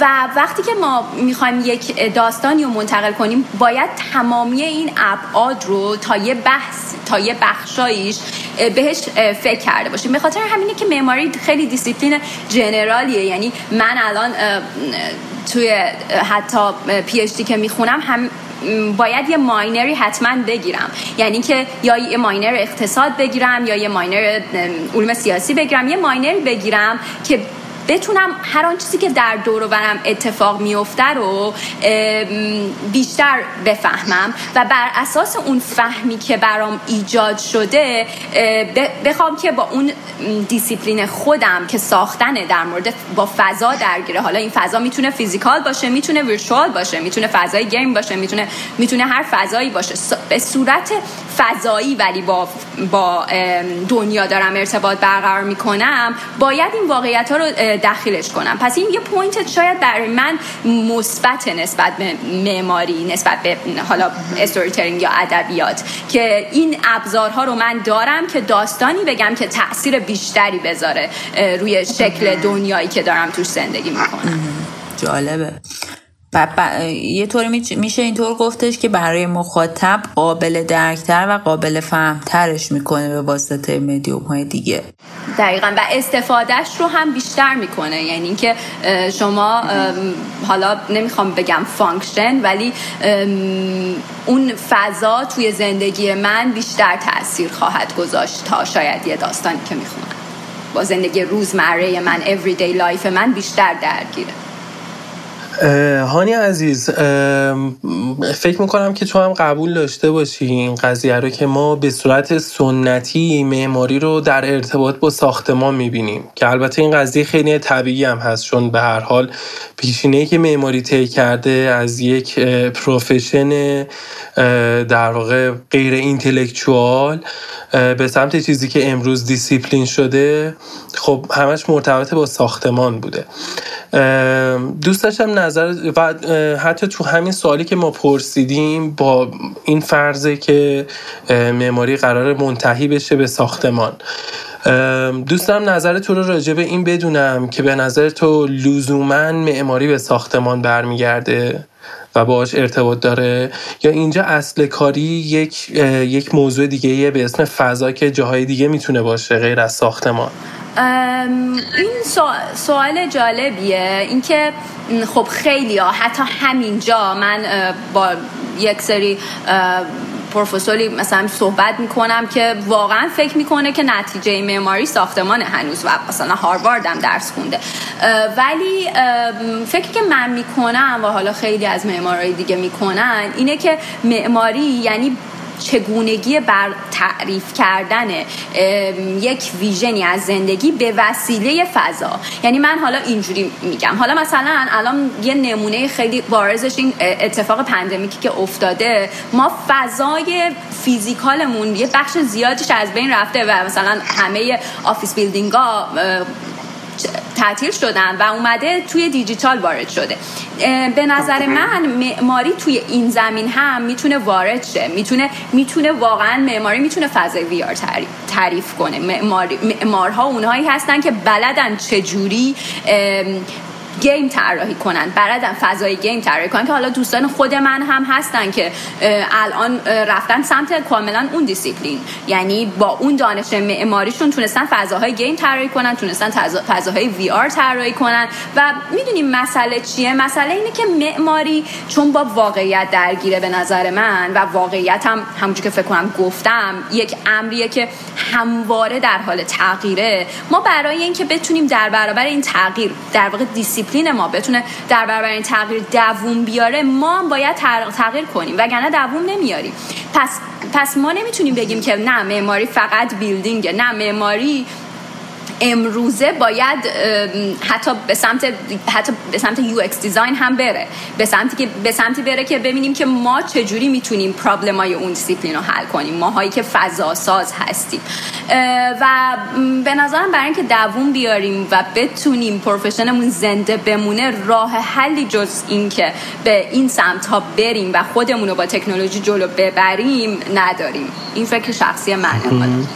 و وقتی که ما می‌خوایم یک داستانی رو منتقل کنیم باید تمامی این ابعاد رو تا یه بحث تا یه بخشایش بهش فکر کرده باشیم. به خاطر همینه که معماری خیلی discipline general یه. یعنی من الان توی حتی PhD که می‌خونم هم باید یه minor ی حتما بگیرم. یعنی که یا یه minor اقتصاد بگیرم یا یه minor علوم سیاسی بگیرم. یه minor ی بگیرم که بتونم هر آن چیزی که در دور و برم اتفاق میفته رو بیشتر بفهمم و بر اساس اون فهمی که برام ایجاد شده بخوام که با اون دیسیپلین خودم که ساختنه در مورد با فضا درگیره. حالا این فضا می‌تونه physical باشه می‌تونه virtual باشه می‌تونه فضای game باشه می‌تونه می‌تونه هر فضایی باشه. به صورت فضایی ولی با با دنیا دارم ارتباط برقرار می‌کنم باید این واقعیت ها رو دخیلش کنم. پس این یه point شاید برای من مثبت نسبت به معماری نسبت به حالا استوری یا ادبیات که این ابزارها رو من دارم که داستانی بگم که تاثیر بیشتری بذاره روی شکل دنیایی که دارم توش زندگی می‌کنم. جالبه. یه طوری میشه اینطور گفتش که برای مخاطب قابل درکتر و قابل فهمترش می‌کنه به واسطه مدیوم های دیگه. دقیقا. و استفادهش رو هم بیشتر می‌کنه. یعنی اینکه شما حالا نمی‌خوام بگم function ولی اون فضا توی زندگی من بیشتر تاثیر خواهد گذاشت تا شاید یه داستانی که می‌خونم. با زندگی روزمره من everyday life من بیشتر درگیره. هانی عزیز فکر می‌کنم که تو هم قبول داشته باشی این قضیه رو که ما به صورت سنتی معماری رو در ارتباط با ساختمان می‌بینیم که البته این قضیه خیلی طبیعی هم هست چون به هر حال پیشینه که معماری طی کرده از یک profession در واقع غیر intellectual به سمت چیزی که امروز دیسیپلین شده خب همش مرتبط با ساختمان بوده. دوست داشتم نظر و حتی تو همین سوالی که ما پرسیدیم با این فرضه که معماری قرار منتهی بشه به ساختمان. دوست دارم نظر تو رو راجع به این بدونم که به نظر تو لزوما معماری به ساختمان برمیگرده و باهاش ارتباط داره یا اینجا اصل کاری یک یک موضوع دیگه به اسم فضا که جاهای دیگه می‌تونه باشه غیر از ساختمان؟ این سوال جالبیه. اینکه خب خیلی ها حتی همینجا من با یک سری پروفسوری مثلا صحبت می‌کنم که واقعا فکر می‌کنه که نتیجه معماری ساختمان هنوز و مثلا هاروارد هم درس خونده. ولی فکری که من می‌کنم و حالا خیلی از معمارای دیگه می‌کنن اینه که معماری یعنی چگونگی بر تعریف کردن یک ویژنی از زندگی به وسیله فضا. یعنی من حالا اینجوری میگم. حالا مثلا الان یه نمونه خیلی بارزش این اتفاق پندمیکی که افتاده. ما فضای physical مون یه بخش زیادیش از بین رفته و مثلا همه office building ها تعطیل شدن و اومده توی دیجیتال وارد شده. به نظر من معماری توی این زمینه هم می‌تونه وارد شه. می‌تونه می‌تونه واقعا معماری می‌تونه فضای VR تعریف کنه. معمارها اونهایی هستن که بلدن چجوری game طراحی کنن بلدن فضای game طراحی کنن که حالا دوستان خود من هم هستن که الان رفتن سمت کاملا اون دیسیپلین. یعنی با اون دانش معماریشون تونستن فضاهای game طراحی کنن تونستن فضاهای VR طراحی کنن. و می‌دونیم مسئله چیه؟ مسئله اینه که معماری چون با واقعیت درگیره به نظر من و واقعیت هم همونجور که فکر کنم گفتم یک امریه که همواره در حال تغییره ما برای اینکه بتونیم در برابر این تغییر در واقع discipline discipline ما بتونه در برابر این تغییر دووم بیاره ما باید تغییر کنیم وگرنه دووم نمیاریم. پس پس ما نمی‌تونیم بگیم که نه معماری فقط building ه نه معماری امروزه باید حتی به سمت حتی به سمت UX design هم بره. به سمتی که به سمتی بره که ببینیم که ما چجوری می‌تونیم problem های اون دیسیپلین رو حل کنیم. ما هایی که فضا ساز هستیم و به نظرم برای اینکه دووم بیاریم و بتونیم profession مون زنده بمونه راه حلی جز این که به این سمت ها بریم و خودمون رو با تکنولوژی جلو ببریم نداریم. این فکر شخصی منه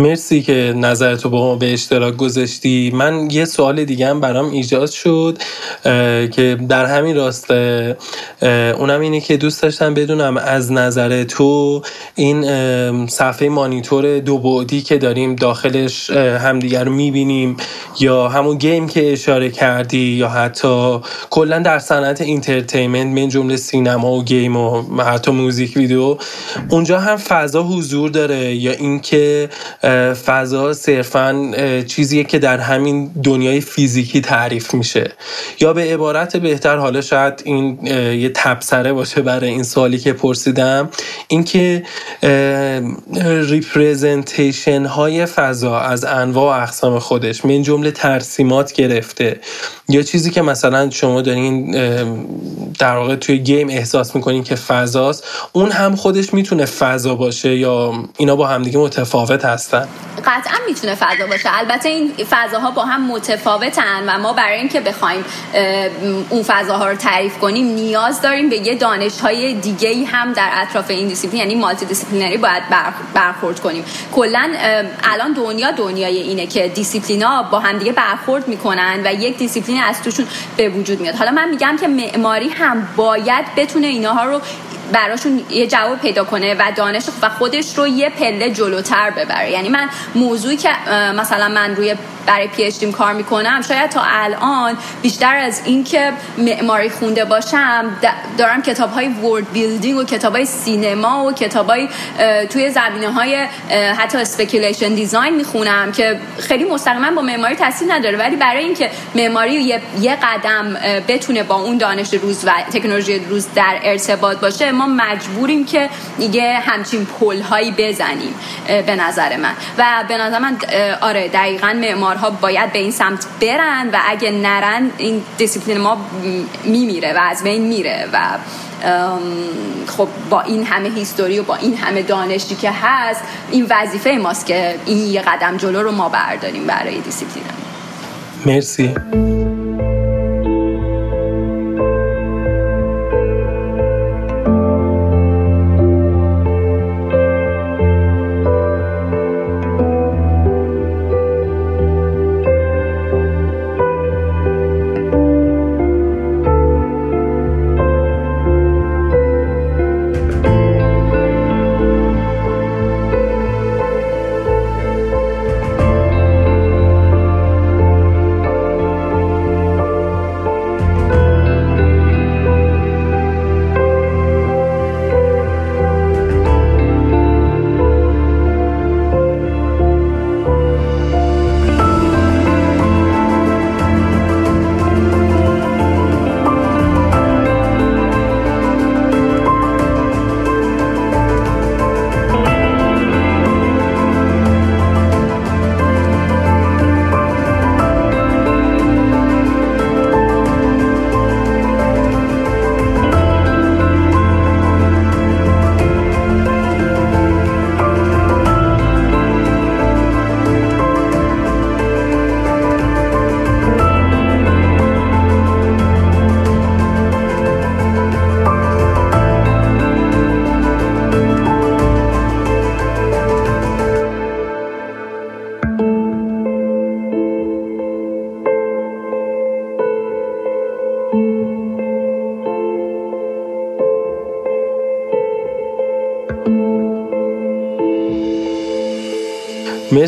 مرسی که نظرتو با ما به اشتراک گذاشتی. من یه سوال دیگه هم برام ایجاد شد که در همین راسته اونم اینه که دوست داشتم بدونم از نظر تو این صفحه مانیتور دو بعدی که داریم داخلش همدیگر رو می‌بینیم یا همون game که اشاره کردی یا حتی کلا در صنعت entertainment من جمله سینما و game و حتی موزیک ویدیو اونجا هم فضا حضور داره یا اینکه فضا صرفا چیزیه که در همین دنیای فیزیکی تعریف میشه. یا به عبارت بهتر حالا شاید این یه تبصره باشه برای این سوالی که پرسیدم اینکه representation های فضا از انواع و اقسام خودش من جمله ترسیمات گرفته. یا چیزی که مثلا شما دارین در واقع توی game احساس می‌کنین که فضاست اون هم خودش می‌تونه فضا باشه یا اینا با همدیگه متفاوت هستن. قطعا می‌تونه فضا باشه. البته این فضاها با هم متفاوتن و ما برای اینکه بخوایم اون فضاها رو تعریف کنیم نیاز داریم به یه دانش های دیگه ای هم در اطراف این دیسیپلین یعنی multidisciplinary باید برخورد کنیم. کلا الان دنیا دنیای اینه که دیسیپلینا با هم دیگه برخورد می‌کنن و یک دیسیپلین از توشون به وجود میاد. حالا من میگم که معماری هم باید بتونه اینها رو براشون یه جواب پیدا کنه و دانش و خودش رو یه پله جلوتر ببره. یعنی من موضوعی که مثلا من روی برای PhD کار می‌کنم. شاید تا الان بیشتر از اینکه معماری خونده باشم دارم کتاب های world building و کتاب های سینما و کتاب های توی زمینه های حتی speculation design می‌خونم که خیلی مستقیما با معماری تاثیر نداره. ولی برای اینکه معماری یه،, یه قدم بتونه با اون دانش روز و تکنولوژی روز در ارتباط باشه ما مجبوریم که دیگه همچین پل هایی بزنیم به نظر من. و به نظر من آره دقیقا معمارها باید به این سمت برن و اگه نرن این دیسیپلین ما میمیره و از بین میره و خب با این همه هیستوری و با این همه دانشی که هست این وظیفه ماست که این یه قدم جلو رو ما برداریم برای دیسیپلین مرسی.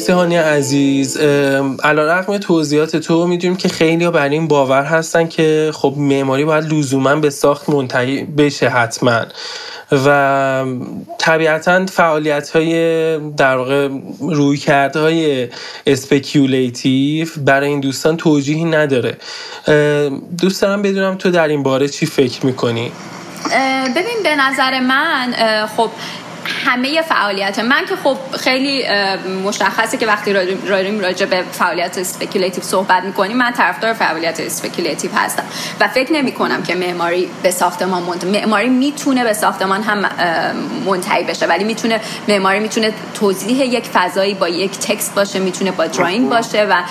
مرسی هانی عزیز. علی‌رغم توضیحات تو می‌دونیم که خیلی بر این باور هستن که خب معماری باید لزوما به ساخت منتهی بشه حتما. و طبیعتا فعالیت های در واقع رویکردهای speculative برای این دوستان توجیهی نداره. دوست دارم بدونم تو در این باره چی فکر می‌کنی؟ ببین به نظر من خب همه فعالیت من که خب خیلی مشخصه که وقتی داریم راجع به فعالیت speculative صحبت می‌کنیم من طرفدار فعالیت speculative هستم و فکر نمی کنم که معماری به ساختمان منت... معماری می‌تونه به ساختمان هم منتهی بشه ولی می‌تونه معماری می‌تونه توضیح یک فضایی با یک text باشه می‌تونه با drawing باشه و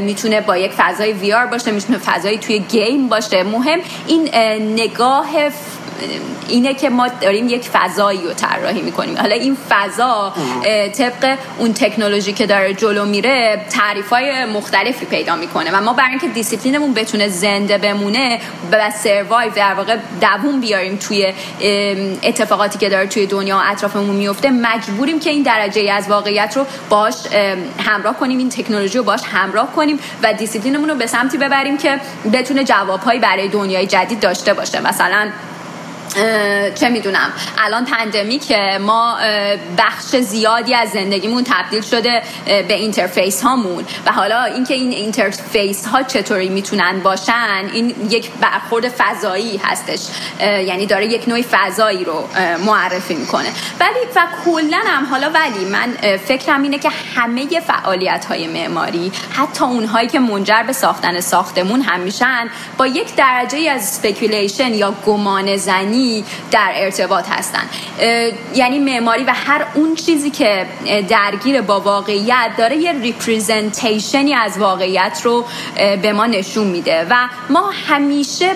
می‌تونه با یک فضای VR باشه می‌تونه فضایی توی game باشه. مهم این نگاه اینه که ما داریم یک فضایی رو طراحی می‌کنیم. حالا این فضا طبق اون تکنولوژی که داره جلو میره تعریف های مختلفی پیدا می‌کنه و ما برای اینکه دیسیپلینمون بتونه زنده بمونه و survive در واقع دووم بیاریم توی اتفاقاتی که داره توی دنیا و اطرافمون میفته مجبوریم که این درجه از واقعیت رو باش همراه کنیم این تکنولوژی رو باش همراه کنیم و دیسیپلینمون رو به سمتی ببریم که بتونه جوابهایی برای دنیای جدید داشته باشه. مثلا چه می‌دونم. الان pandemic ما بخش زیادی از زندگیمون تبدیل شده به interface هامون. و حالا اینکه این interface ها چطوری می‌تونن باشن این یک برخورد فضایی هستش. یعنی داره یک نوع فضایی رو معرفی می‌کنه. ولی و کلا هم حالا ولی من فکرم اینه که همه فعالیت های معماری حتی اونهایی که منجر به ساختن ساختمون هم میشن با یک درجه از speculation یا گمان زنی در ارتباط هستن. یعنی معماری و هر اون چیزی که درگیر با واقعیت داره یه representation ی از واقعیت رو به ما نشون میده. و ما همیشه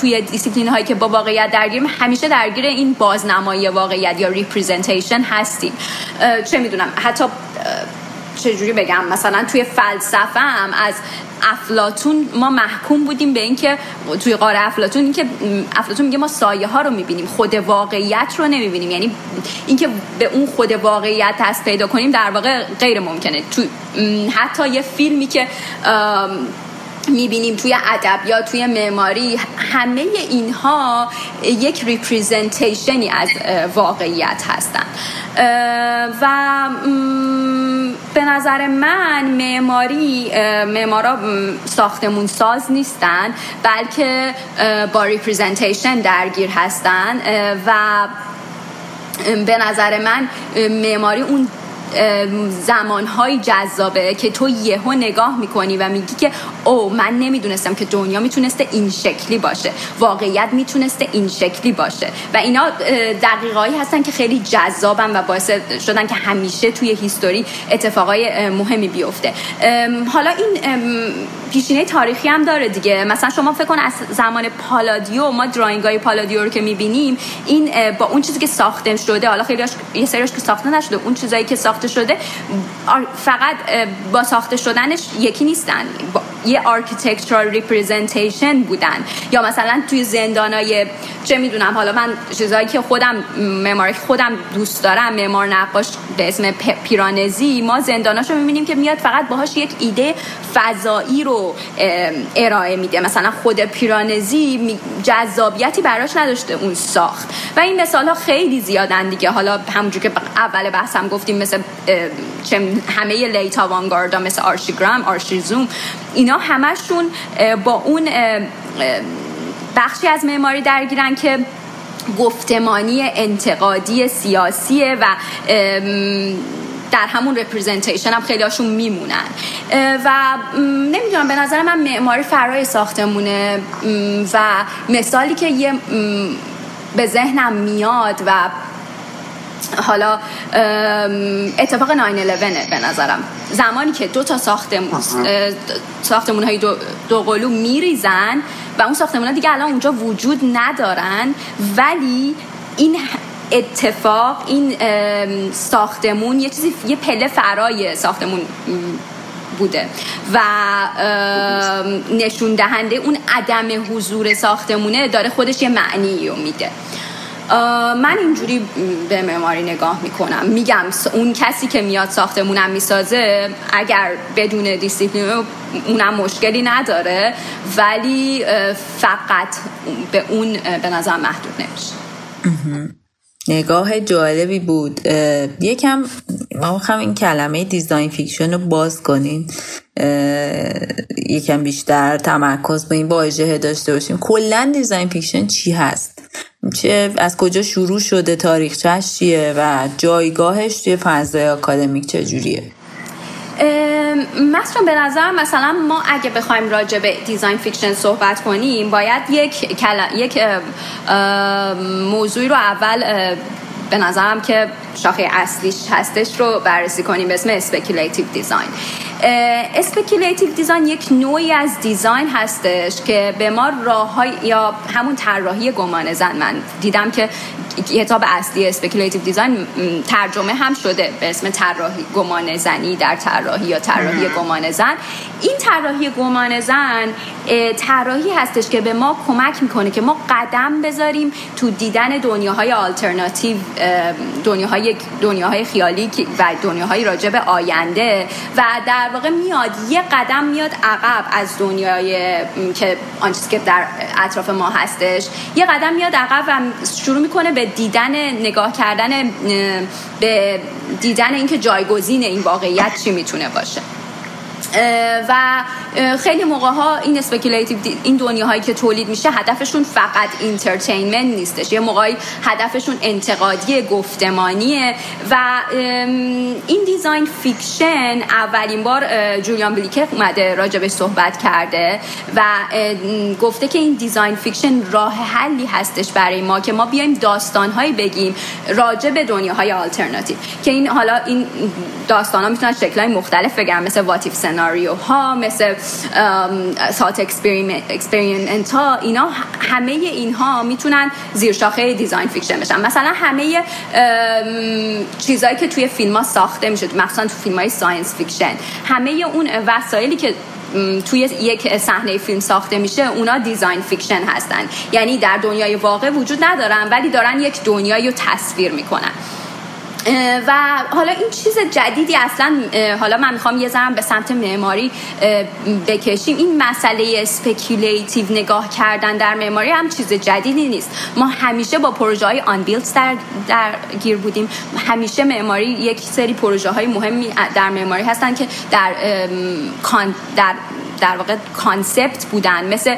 توی دیسیپلین هایی که با واقعیت درگیریم همیشه درگیر این بازنمایی واقعیت یا representation هستیم. چه می‌دونم حتی چجوری بگم مثلا توی فلسفه هم از افلاطون ما محکوم بودیم به اینکه توی غار افلاطون اینکه افلاطون میگه ما سایه ها رو می‌بینیم خود واقعیت رو نمی‌بینیم. یعنی اینکه به اون خود واقعیت دست پیدا کنیم در واقع غیر ممکنه. تو حتی یه فیلمی که می‌بینیم توی ادبیات توی معماری همه اینها یک representation ی از واقعیت هستن و به نظر من معماری معمارا ساختمون ساز نیستن بلکه با representation درگیر هستن و به نظر من معماری اون زمانهایی جذابه که تو یهو نگاه می‌کنی و میگی که oh من نمی‌دونستم که دنیا می‌تونسته این شکلی باشه. واقعیت می‌تونسته این شکلی باشه. و اینا دقیقه‌هایی هستن که خیلی جذابن و باعث شدن که همیشه توی history اتفاقای مهمی بیفته. حالا این پیشینه تاریخی هم داره دیگه. مثلا شما فکر کن از زمان پالادیو ما drawing های پالادیو رو که می‌بینیم این با اون چیزی که ساخته شده حالا خیلی یه سریش که ساخته نشده اون چیزایی که ساخته شده فقط با ساخته شدنش یکی نیستن. یه architectural representation بودن. یا مثلا توی زندانای چه می‌دونم حالا من چیزایی که خودم معماری خودم دوست دارم معمار نقاش به اسم پیرانزی ما زنداناشو می‌بینیم که میاد فقط باهاش یک ایده فضایی رو ارائه میده. مثلا خود پیرانزی جذابیتی براش نداشته اون ساخت. و این مثال ها خیلی زیادن دیگه. حالا همونجور که اول بحثم گفتیم مثل همه لیت آوانگاردا مثل آرشیگرام آرشیزوم اینا همشون با اون بخشی از معماری درگیرن که گفتمانی انتقادی سیاسیه و در همون رپرزنتیشن هم خیلی هاشون میمونن و نمی‌دونم به نظر من معماری فرای ساختمونه و مثالی که یه به ذهنم میاد و حالا اتفاق 9-11 به نظرم. زمانی که دو تا ساختمون ساختمون های دو, دو قلو میریزن و اون ساختمون ها دیگه الان اونجا وجود ندارن ولی این اتفاق این ساختمون یه چیزی یه پله فرای ساختمون بوده و نشون دهنده اون عدم حضور ساختمونه داره خودش یه معنی رو میده. من اینجوری به معماری نگاه می‌کنم. میگم اون کسی که میاد ساختمونم می‌سازه اگر بدون دیسیپلین اونم مشکلی نداره ولی فقط به اون به نظر محدود نمیشه. نگاه جالبی بود. یکم ما می‌خوام این کلمه design fiction رو باز کنیم. یکم بیشتر تمرکز به این واژه داشته باشیم. کلا design fiction چی هست؟ چه از کجا شروع شده تاریخچش چیه و جایگاهش توی فضای آکادمیک چجوریه؟ مثلا به نظر مثلا ما اگه بخوایم راجع به design fiction صحبت کنیم باید یک, یک موضوعی رو اول به نظرم که شاخه اصلیش هستش رو بررسی کنیم. به اسم speculative design speculative design یک نوعی از design هستش که به ما راه یا همون طراحی گمان زن. من دیدم که کتاب اصلی speculative design ترجمه هم شده به اسم طراحی گمان زنی در طراحی یا طراحی گمان زن. این طراحی گمان زن طراحی هستش که به ما کمک می‌کنه که ما قدم بذاریم تو دیدن دنیاهای آلترناتیو دنیاهای دنیاهای خیالی و دنیاهای راجع به آینده و در واقع میاد یه قدم میاد عقب از دنیای که آنچه که در اطراف ما هستش. یه قدم میاد عقب و شروع می‌کنه به دیدن نگاه کردن به دیدن اینکه جایگزین این واقعیت چی می‌تونه باشه. و خیلی موقع ها این speculative این دنیاهایی که تولید میشه هدفشون فقط entertainment نیستش. یه موقعی هدفشون انتقادی گفتمانیه و این design fiction اولین بار جولیان بلیکر اومده راجبش صحبت کرده و گفته که این design fiction راه حلی هستش برای ما که ما بیایم داستانهایی بگیم راجع به دنیاهای آلترناتیو که این حالا این داستان ها می‌تونن شکلهای مختلف بگیرن مثل what if scenario ها مثل thought experiment ها اینا همه اینها می‌تونن زیر شاخه design fiction بشن. مثلا همه چیزهایی که توی فیلم ها ساخته میشه مثلا تو فیلم های science fiction همه اون وسایلی که توی یک صحنه فیلم ساخته میشه اونا design fiction هستن. یعنی در دنیای واقع وجود ندارن ولی دارن یک دنیایی رو تصویر می‌کنن. و حالا این چیز جدیدی اصلا حالا من می‌خوام یه ذرم به سمت معماری بکشیم. این مسئله speculative نگاه کردن در معماری هم چیز جدیدی نیست. ما همیشه با پروژه های در, در گیر بودیم. همیشه معماری یک سری پروژه های مهمی در معماری هستن که در در در واقع concept بودن. مثل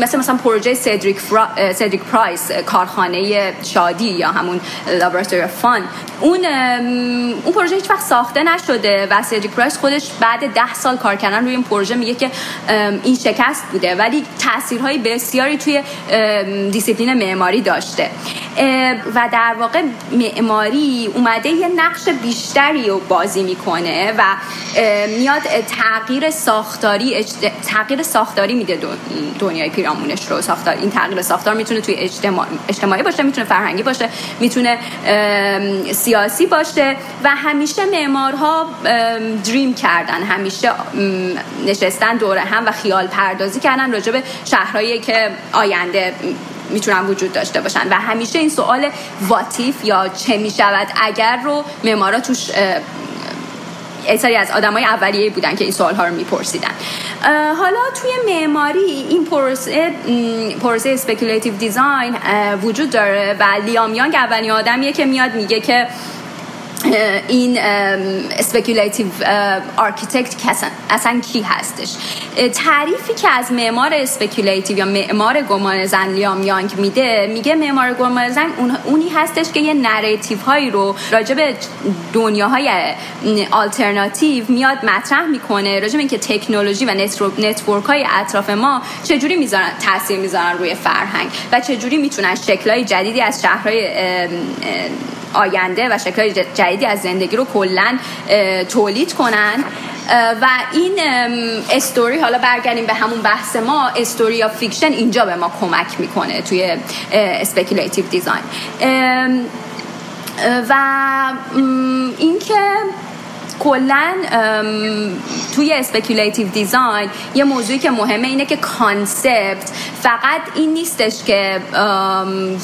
مثل مثلا پروژه سدریک, فرا... سدریک پرایس کارخانه شادی یا همون laboratory fun اون اون پروژه هیچ وقت ساخته نشده و سدریک پرایس خودش بعد ده سال کار کردن روی این پروژه میگه که این شکست بوده. ولی تاثیرهای بسیاری توی دیسیپلین معماری داشته. و در واقع معماری اومده یه نقش بیشتری رو بازی می‌کنه و میاد تغییر ساختاری تغییر ساختاری میده دنیای پیرامونش رو. ساختار این تغییر ساختار می‌تونه توی اجتماع... اجتماعی باشه می‌تونه فرهنگی باشه می‌تونه سیاسی باشه و همیشه معمارها dream کردن. همیشه نشستن دور هم و خیال پردازی کردن راجع به شهرهایی که آینده می‌تونن وجود داشته باشن. و همیشه این سوال what if یا چه می‌شود اگر رو معمارا توش سری از آدمای اولیه بودن که این سوال ها رو میپرسیدن. حالا توی معماری این پروسه پروسه speculative design وجود داره و لیام یانگ اولین آدمیه که میاد میگه که این speculative architect اصلا کی هستش؟ تعریفی که از معمار speculative یا معمار گمان زن لیام یانگ میده میگه معمار گمان اونی هستش که یه narrative هایی رو راجع به دنیاهای آلترناتیو میاد مطرح می‌کنه راجع اینکه تکنولوژی و network های اطراف ما چجوری می‌ذارن تاثیر می‌ذارن روی فرهنگ و چجوری می‌تونن شکلهای جدیدی از شهرهای آینده و شکل جدیدی از زندگی رو کلا تولید کنن. و این استوری حالا برگردیم به همون بحث ما story of fiction اینجا به ما کمک می‌کنه توی speculative design و اینکه کلا توی speculative design یه موضوعی که مهمه اینه که concept فقط این نیستش که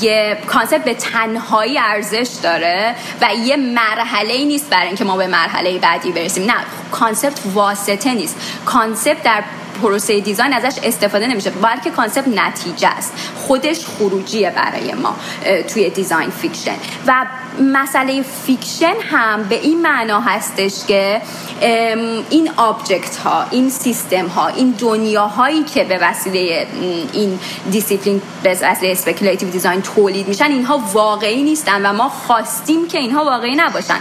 یه concept به تنهایی ارزش داره و یه مرحله ای نیست برای اینکه ما به مرحله بعدی برسیم. نه concept واسطه نیست. concept در پروسه design ازش استفاده نمیشه. بلکه concept نتیجه است. خودش خروجیه برای ما توی design fiction. و مسئله fiction هم به این معنا هستش که این object ها این سیستم ها این دنیاهایی که به وسیله این دیسیپلین به وسیله speculative design تولید میشن اینها واقعی نیستن و ما خواستیم که اینها واقعی نباشن.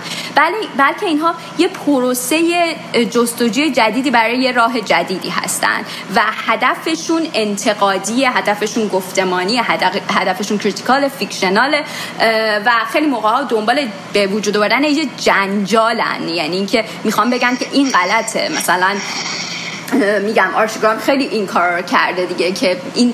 بلکه اینها یه پروسه جستجوی جدیدی برای یه راه جدیدی هستن. و هدفشون انتقادی هدفشون گفتمانی هدفشون critical fictional و خیلی موقع ها دنبال به وجود آوردن یه جنجالن. یعنی اینکه می‌خوام بگن که این غلطه. مثلا میگم آرشگرام خیلی این کار رو کرده دیگه که این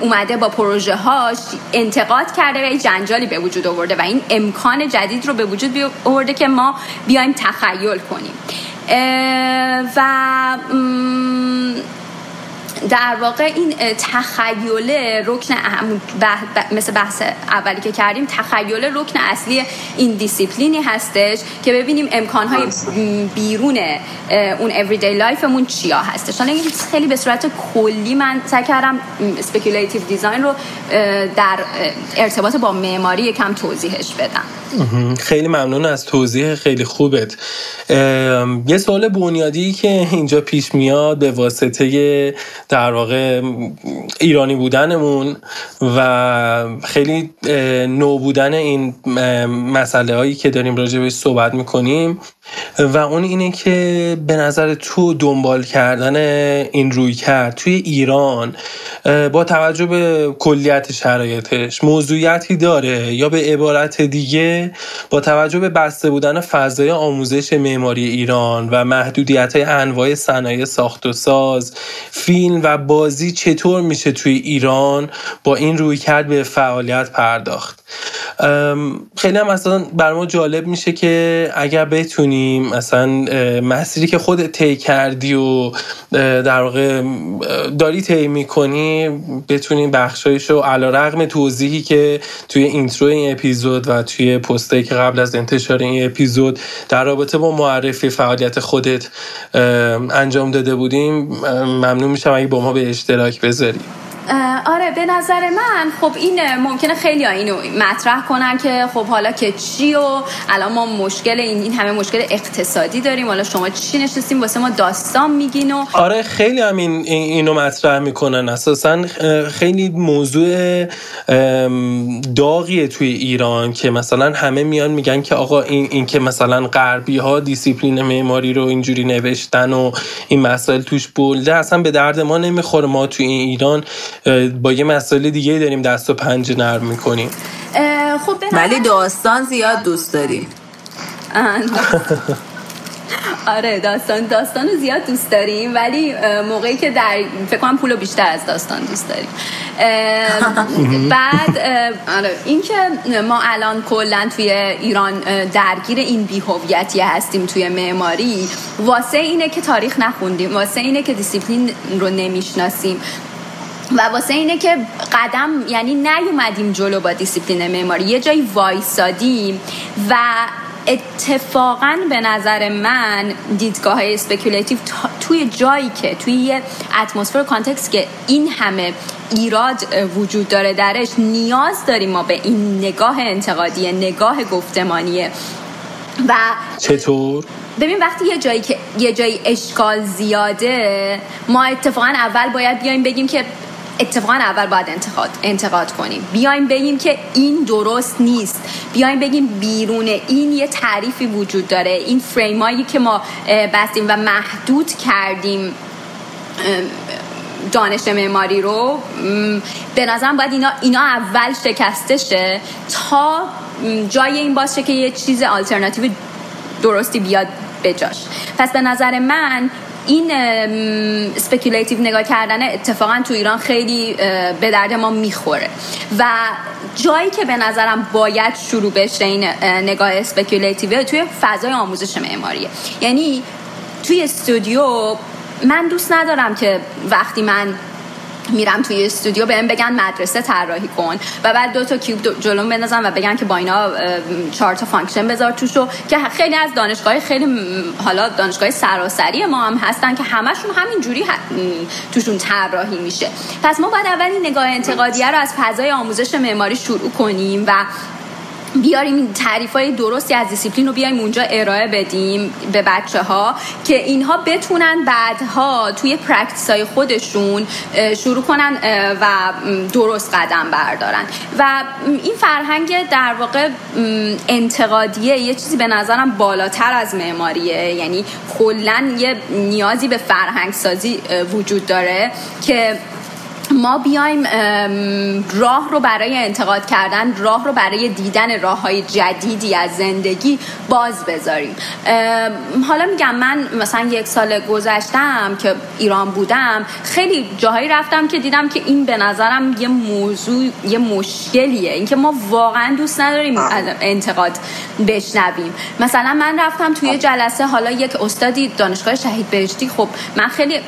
اومده با پروژه هاش انتقاد کرده و جنجالی به وجود آورده و این امکان جدید رو به وجود آورده که ما بیایم تخیل کنیم. و در واقع این تخیل رکن اهم مثل بحث اولی که کردیم تخیل رکن اصلی این دیسیپلینی هستش که ببینیم امکانهای بیرون اون everyday life مون چیا هستش. حالا خیلی به صورت کلی من سعی کردم speculative design رو در ارتباط با معماری یکم توضیحش بدم. خیلی ممنون از توضیح خیلی خوبت. یه سوال بنیادی که اینجا پیش میاد به واسطه در واقع ایرانی بودنمون و خیلی نو بودن این مسئله هایی که داریم راجع بهش صحبت می‌کنیم و اون اینه که به نظر تو دنبال کردن این روی کرد توی ایران با توجه به کلیت شرایطش موضوعیتی داره یا به عبارت دیگه با توجه به بسته بودن فضای آموزش معماری ایران و محدودیت انواع صنایع ساخت و ساز فیلم و بازی چطور میشه توی ایران با این روی کرد به فعالیت پرداخت؟ خیلی هم اصلا بر ما جالب میشه که اگر بتونیم مثلا مسیری که خودت طی کردی و در واقع داری طی می‌کنی بتونیم بخشایش رو علا رقم توضیحی که توی اینترو این اپیزود و توی پستی که قبل از انتشار این اپیزود در رابطه با معرفی فعالیت خودت انجام داده بودیم ممنون میشم اگه با ما به اشتراک بذاری آره به نظر من خب این ممکنه خیلی ها اینو مطرح کنن که خب حالا که چی و الان ما مشکل این, این همه مشکل اقتصادی داریم. حالا شما چی نشستیم واسه ما داستان میگین و آره خیلی هم این اینو مطرح می‌کنن. اساسا خیلی موضوع داغیه توی ایران که مثلا همه میان میگن که آقا این, این که مثلا غربی ها دیسیپلین معماری رو اینجوری نوشتن و این مسائل توش بولده اصلا به درد ما نمی‌خوره. ما توی این ایران با یه مسئله دیگه داریم دست و پنجه نرم می‌کنیم. خب ولی داستان زیاد دوست داریم. [LAUGHS] آره داستان داستان رو زیاد دوست داریم ولی موقعی که در فکر کنم پولو بیشتر از داستان دوست داریم. [LAUGHS] بعد آره این که ما الان کلا توی ایران درگیر این بیهویتی هستیم توی معماری واسه اینه که تاریخ نخوندیم واسه اینه که دیسیپلین رو نمی‌شناسیم. و واسه اینه که قدم یعنی نیومدیم جلو با دیسیپلین معماری یه جایی وایسادیم و اتفاقا به نظر من دیدگاه های توی جایی که توی یه اتمسفر context که این همه ایراد وجود داره درش نیاز داریم ما به این نگاه انتقادی نگاه گفتمانیه و چطور؟ ببین وقتی یه جایی که یه جایی اشکال زیاده ما اتفاقا اول باید بیایم بگیم که اتفاقا اول باید انتقاد, انتقاد کنیم. بیایم بگیم که این درست نیست. بیایم بگیم بیرون این یه تعریفی وجود داره. این فریمایی که ما بستیم و محدود کردیم دانش معماری رو به نظرم باید اینا, اینا اول شکسته شه تا جای این باشه که یه چیز آلترناتیو درستی بیاد بجاش پس به نظر من این speculative نگاه کردن اتفاقا تو ایران خیلی به درد ما می‌خوره. و جایی که به نظرم باید شروع بشه این نگاه اسپکیولیتیو توی فضای آموزش معماریه. یعنی توی استودیو من دوست ندارم که وقتی من میرم توی استودیو بهم بگن مدرسه طراحی کن و بعد دو تا cube جلوم بندازن و بگن که با اینا چهار تا function بذار توشو که خیلی از دانشگاه خیلی حالا دانشگاه سراسری ما هم هستن که همشون همین جوری توشون طراحی میشه. پس ما باید اول این نگاه انتقادیه رو از فضای آموزش معماری شروع کنیم و بیاریم این تعریف های درستی از دیسیپلین رو بیایم اونجا ارائه بدیم به بچه ها که اینها بتونن بعدها توی practice های خودشون شروع کنن و درست قدم بردارن. و این فرهنگ در واقع انتقادیه یه چیزی به نظرم بالاتر از معماریه. یعنی کلا یه نیازی به فرهنگ سازی وجود داره که ما بیایم راه رو برای انتقاد کردن راه رو برای دیدن راه های جدیدی از زندگی باز بذاریم. حالا میگم من مثلا یک سال گذشتم که ایران بودم خیلی جاهایی رفتم که دیدم که این به نظرم یه موضوع یه مشکلیه. اینکه ما واقعا دوست نداریم انتقاد بشنویم. مثلا من رفتم توی جلسه حالا یک استادی دانشگاه شهید بهشتی. خب من خیلی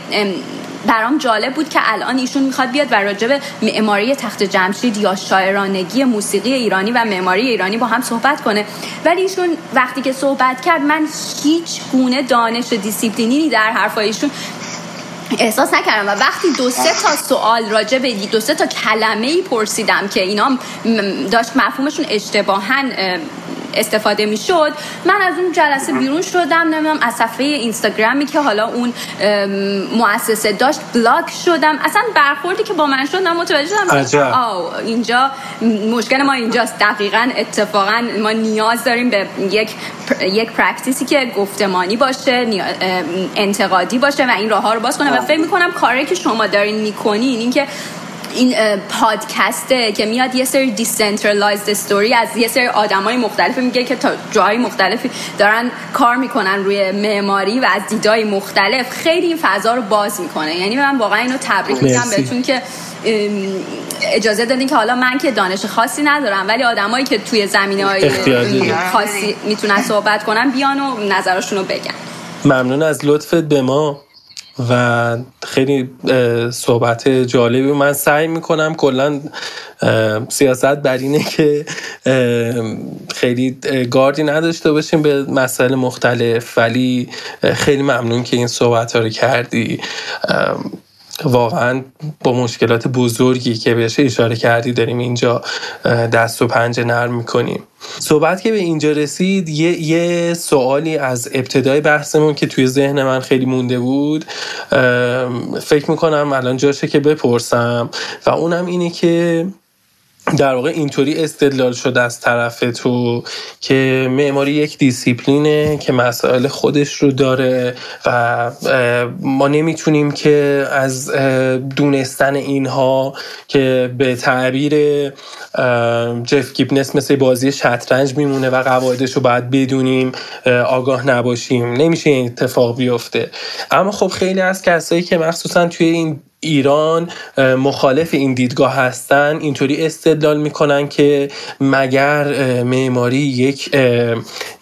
برام جالب بود که الان ایشون می‌خواد بیاد و راجب معماری تخت جمشید یا شاعرانگی موسیقی ایرانی و معماری ایرانی با هم صحبت کنه. ولی ایشون وقتی که صحبت کرد من هیچ گونه دانش دیسیپلینی در حرفایشون احساس نکردم. و وقتی دو سه تا سوال راجع به دو سه تا کلمه ای پرسیدم که اینا داشت مفهومشون اشتباهن استفاده می‌شد. من از اون جلسه بیرون شدم نمی‌دونم از صفحه اینستاگرامی که حالا اون مؤسسه داشت بلاک شدم. اصلا برخوردی که با من شد من متوجه شدم. آو اینجا مشکل ما اینجاست. دقیقا اتفاقا ما نیاز داریم به یک یک practice ی که گفتمانی باشه انتقادی باشه و این راه ها رو باز کنه و فکر می‌کنم کاری که شما دارین می‌کنین این که این پادکسته که میاد یه سری decentralized story از یه سری آدمای مختلف میگه که تا جای مختلفی دارن کار می‌کنن روی معماری و از دیدای مختلف. خیلی این فضا رو باز می‌کنه. یعنی من واقعا اینو تبریک میگم بهتون که اجازه دادین که حالا من که دانش خاصی ندارم ولی آدمایی که توی زمینه های خاصی می‌تونن صحبت کنن بیان و نظرشون رو بگن. ممنون از لطفت به ما. و خیلی صحبت جالبی. من سعی می‌کنم کلا سیاست بر اینه که خیلی گاردی نداشته باشیم به مسائل مختلف. ولی خیلی ممنون که این صحبت ها رو کردی. واقعا با مشکلات بزرگی که بهش اشاره کردی داریم اینجا دست و پنجه نرم می‌کنیم. صحبت که به اینجا رسید یه, یه سوالی از ابتدای بحثمون که توی ذهن من خیلی مونده بود فکر می‌کنم الان جاشه که بپرسم و اونم اینه که در واقع اینطوری استدلال شده از طرف تو که معماری یک دیسیپلینه که مسائل خودش رو داره و ما نمی‌تونیم که از دونستن اینها که به تعبیر جف گیبنس مثل بازی شطرنج میمونه و قواعدش رو باید بدونیم آگاه نباشیم. نمیشه این اتفاق بیفته. اما خب خیلی از کسایی که مخصوصا توی این ایران مخالف این دیدگاه هستن اینطوری استدلال می‌کنن که مگر معماری یک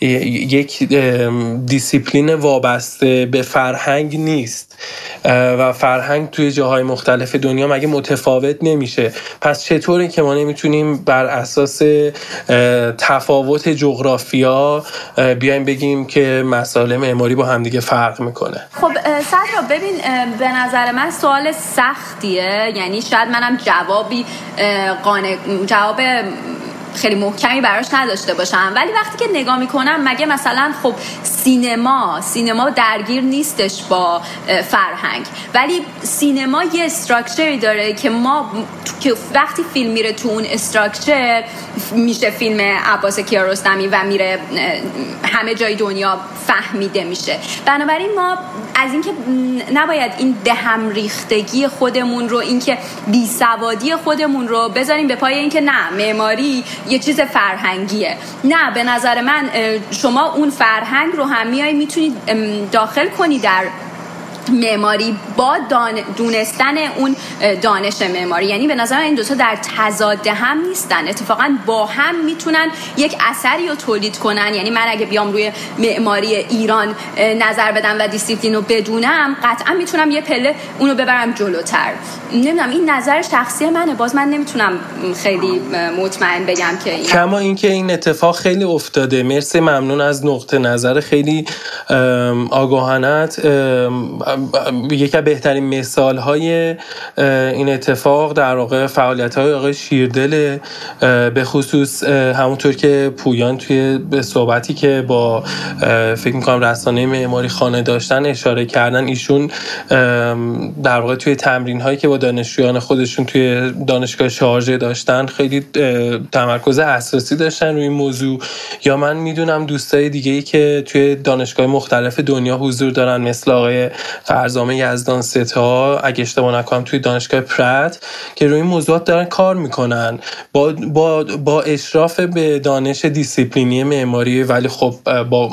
یک دیسیپلین وابسته به فرهنگ نیست. و فرهنگ توی جاهای مختلف دنیا مگه متفاوت نمیشه. پس چطوره که ما نمی‌تونیم بر اساس تفاوت جغرافیا بیایم بگیم که مسائل معماری با همدیگه فرق می‌کنه؟ خب صدرا ببین به نظر من سوال سختیه. یعنی شاید منم جوابی قانع جواب خیلی محکمی براش نداشته باشم. ولی وقتی که نگاه می‌کنم مگه مثلا خب سینما سینما درگیر نیستش با فرهنگ. ولی سینما یه استراکچری داره که ما که وقتی فیلم میره تو اون استراکچر میشه فیلم عباس کیارستمی و میره همه جای دنیا فهمیده میشه. بنابراین ما از اینکه نباید این دهم ریختگی خودمون رو اینکه بیسوادی خودمون رو بذاریم به پای اینکه نه معماری یه چیز فرهنگیه. نه به نظر من شما اون فرهنگ رو هم میای می‌تونید داخل کنی در معماری با دونستن اون دانش معماری. یعنی به نظر این دوتا در تضاد هم نیستن. اتفاقا با هم می‌تونن یک اثری رو تولید کنن. یعنی من اگه بیام روی معماری ایران نظر بدم و دیسیپلین رو بدونم قطعا می‌تونم یه پله اونو ببرم جلوتر. نمی‌دونم این نظر شخصی منه. باز من نمی‌تونم خیلی مطمئن بگم که این کما اینکه این اتفاق خیلی افتاده. مرسی ممنون از نقطه نظر. خیلی آگاهانت. یکی از بهترین مثال های این اتفاق در واقع فعالیت های آقای شیردل به خصوص همونطور که پویان توی صحبتی که با فکر می‌کنم رسانه معماری خانه داشتن اشاره کردن ایشون در واقع توی تمرین هایی که با دانشجویان خودشون توی دانشگاه شارژه داشتن خیلی تمرکز اساسی داشتن روی این موضوع. یا من می‌دونم دوستای دیگه ای که توی دانشگاه مختلف دنیا حضور دارن مثل آقای فرزامه یزدان ستا اگه اشتباه نکنم توی دانشگاه پرت که روی این موضوعات دارن کار می‌کنن. با, با, با اشراف به دانش دیسیپلینی معماری ولی خب با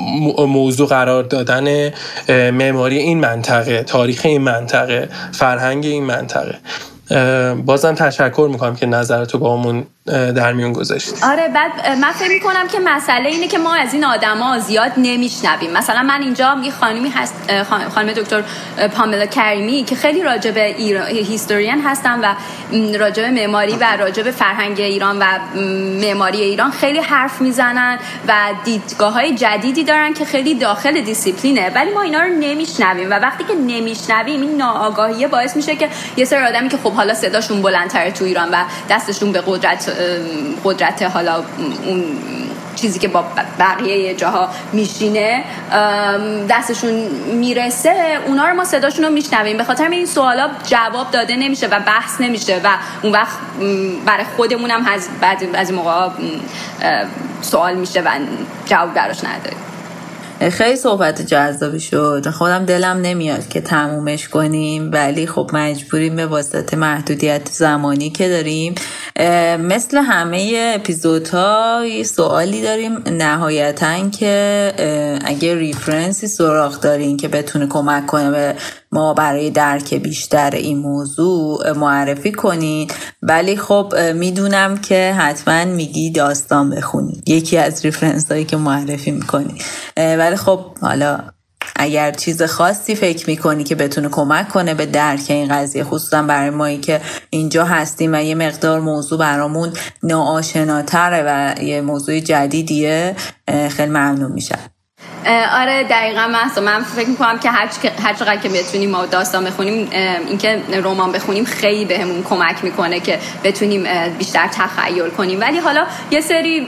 موضوع قرار دادن معماری این منطقه تاریخ این منطقه فرهنگ این منطقه. بازم تشکر می‌کنم که نظرتو با همون در میون گذاشتی. آره بعد من فکر می‌کنم که مسئله اینه که ما از این آدما زیاد نمیشنویم. مثلا من اینجا یه خانمی هست خانم دکتر پاملا کریمی که خیلی راجب ایران هیستورین هستن و راجب معماری و راجب فرهنگ ایران و معماری ایران خیلی حرف می‌زنن و دیدگاه های جدیدی دارن که خیلی داخل دیسیپلینه. ولی ما اینا رو نمیشنویم و وقتی که نمیشنویم این ناآگاهی باعث میشه که یه سری آدمی که خب حالا صداشون بلندتره تو ایران و دستشون به قدرت قدرت حالا اون چیزی که با بقیه جاها میشینه دستشون می‌رسه اونا رو ما صداشون رو میشنویم. به خاطر این سوالا جواب داده نمیشه و بحث نمیشه و اون وقت برای خودمون هم از بعد از موقع سوال میشه و جواب براش نداریم. خیلی صحبت جذابی شد. خودم دلم نمیاد که تمومش کنیم ولی خب مجبوریم به واسطه محدودیت زمانی که داریم. مثل همه اپیزودها سوالی داریم. نهایتا که اگه ریفرنسی سراغ دارین که بتونه کمک کنه به ما برای درک بیشتر این موضوع معرفی کنین ولی خب می‌دونم که حتما میگی داستان بخونید یکی از ریفرنس هایی که معرفی می‌کنی. ولی خب حالا اگر چیز خاصی فکر می‌کنی که بتونه کمک کنه به درک این قضیه خصوصا برای مایی که اینجا هستیم و یه مقدار موضوع برامون ناآشناتره و یه موضوع جدیدیه خیلی ممنون میشم. آره دقیقا محسا من فکر می‌کنم که هر چقدر که بتونیم ما داستان بخونیم اینکه رمان بخونیم خیلی بهمون کمک می‌کنه که بتونیم بیشتر تخیل کنیم. ولی حالا یه سری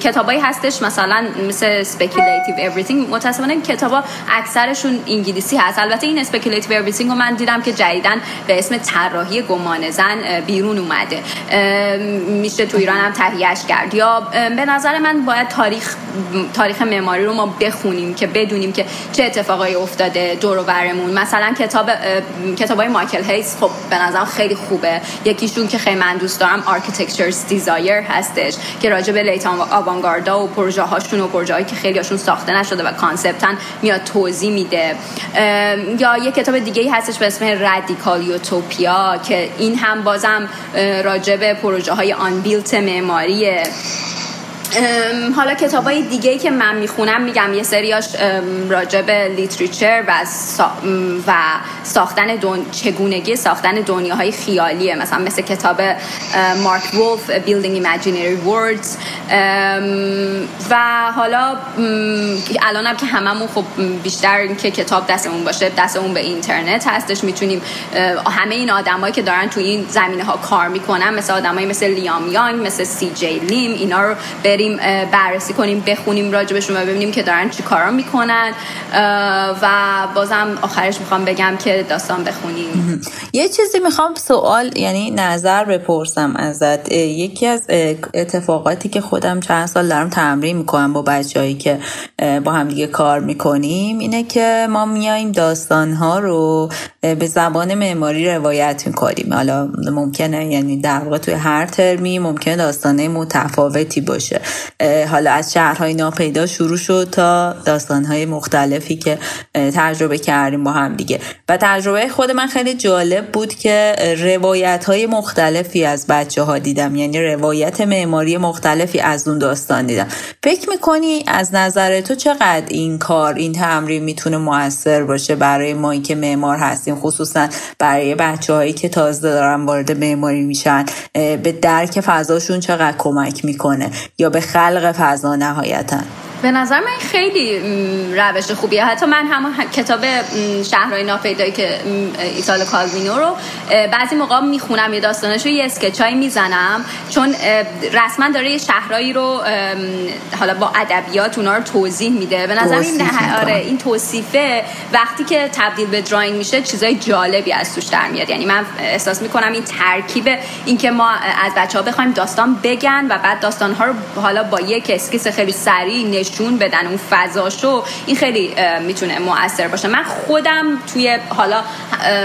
کتابایی هستش مثلا مثل speculative everything. متاسفانه کتابا اکثرشون انگلیسی هست. البته این speculative everything رو من دیدم که جدیدن به اسم طراحی گمان زن بیرون اومده. میشه تو ایران هم تهیهش کرد. یا به نظر من باید تاریخ تاریخ معماری رو ما بخونیم که بدونیم که چه اتفاقایی افتاده دور و برمون. مثلا کتاب کتابای مایکل هیس خب به نظرم خیلی خوبه. یکیشون که خیلی من دوست دارم Architecture's Desire هستش که راجع به late avant-garde ا و پروژه هاشون و پروژه که خیلی هاشون ساخته نشده و concept ان میاد توضیح میده. یا یه کتاب دیگه هستش به اسم Radical Utopia که این هم بازم راجع به پروژه های unbuilt معماریه. حالا کتاب های دیگه که من می‌خونم میگم یه سریاش راجع به literature و, و ساختن دون... چگونگی ساختن دنیاهای خیالیه. مثلا مثل کتاب مارک وولف Building Imaginary Worlds و حالا الانم که هممون خب بیشتر که کتاب دستمون باشه دستمون به اینترنت هستش. می‌تونیم همه این آدمایی که دارن تو این زمینه ها کار می‌کنن مثل آدمایی مثل لیام یانگ مثل سی جی لیم اینا رو بریم بررسی کنیم بخونیم راجبشون و ببینیم که دارن چی کارا می‌کنن. و بازم آخرش می‌خوام بگم که داستان بخونیم. یه چیزی می‌خوام سوال یعنی نظر بپرسم ازت. یکی از اتفاقاتی که خودم چند سال دارم تمرین می‌کنم با بچههایی که با هم دیگه کار می‌کنیم اینه که ما میایم داستانها رو به زبان معماری روایت می‌کنیم. حالا ممکنه یعنی در واقع توی هر ترمی ممکنه داستانه متفاوتی باشه. حالا از شهرهای ناپیدا شروع شد تا داستانهای مختلفی که تجربه کردیم با هم دیگه. و تجربه خود من خیلی جالب بود که روایت های مختلفی از بچه ها دیدم. یعنی روایت معماری مختلفی از اون داستان دیدم. فکر می‌کنی از نظر تو چقدر این کار این تمرین می‌تونه موثر باشه برای مایی که معمار هستیم؟ خصوصا برای بچه هایی که تازه دارن وارد معماری میشن به درک فضاشون چقدر کمک می‌کنه؟ یا به خلق فضا نهایتا. به نظر من خیلی روش خوبیه. حتی من همون کتاب شهرهای ناپیدایی که ایتال کالوینو رو بعضی موقع می‌خونم یه داستانش رو یه sketch ایی می‌زنم. چون رسما داره یه شهرهایی رو حالا با ادبیات اونا رو توضیح میده. به نظر این آره این توصیفه وقتی که تبدیل به drawing میشه چیزای جالبی از توش در میاد. یعنی من احساس می‌کنم این ترکیب اینکه ما از بچه ها بخوایم داستان بگن و بعد داستان ها رو حالا با یک اسکیس خیلی سریع نشون بدن اون فضاشو این خیلی می‌تونه موثر باشه. من خودم توی حالا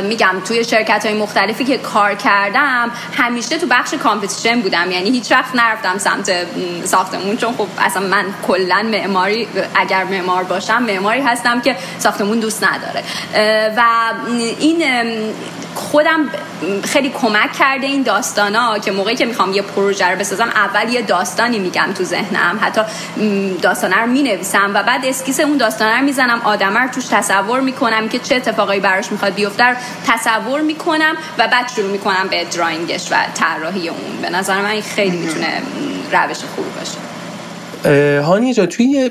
میگم توی شرکت های مختلفی که کار کردم همیشه تو بخش competition بودم. یعنی هیچ وقت نرفتم سمت ساختمون چون خب اصلا من کلا معماری اگر معمار باشم معماری هستم که ساختمون دوست نداره. و این خودم خیلی کمک کرده این داستانا که موقعی که می‌خوام یه پروژه رو بسازم اول یه داستانی میگم تو ذهنم. حتی داستانه رو می‌نویسم و بعد اسکیس اون داستانه رو می‌زنم. آدم رو توش تصور می‌کنم که چه اتفاقایی براش می‌خواد بیفته تصور می‌کنم و بعد شروع می‌کنم به دراینگش و طراحی اون. به نظر من خیلی می‌تونه روش خوبی باشه. هانی جا توی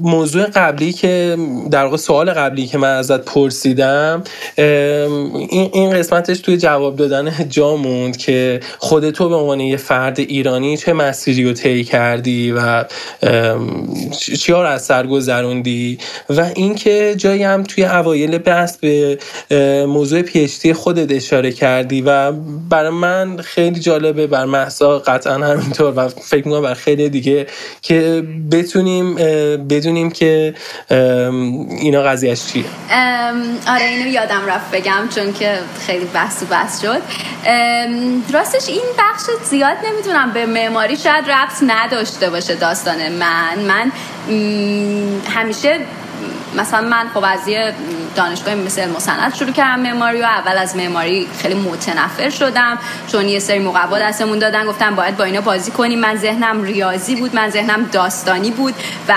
موضوع قبلی که در واقع سوال قبلی که من ازت پرسیدم این قسمتش توی جواب دادن جا موند که خودتو به عنوان یه فرد ایرانی چه مسیری رو طی کردی و چیا رو از سر گذروندی؟ و اینکه جایی هم توی اوایل بحث به موضوع پیشتی خودت اشاره کردی و برای من خیلی جالبه بر محسا قطعا همینطور و فکر می‌کنم بر خیلی دیگه که که بتونیم بدونیم که اینا قضیهش چیه. آره اینو یادم رفت بگم چون که خیلی بحث و بحث شد. راستش این بخش زیاد نمی‌تونم به معماری شاید ربط نداشته باشه داستان من. من همیشه مثلا من خب از یه دانشگاه مثل مصنعت شروع کردم معماری و اول از معماری خیلی متنفر شدم. چون یه سری مقوا دستمون دادن گفتم باید با اینا بازی کنیم. من ذهنم ریاضی بود من ذهنم داستانی بود و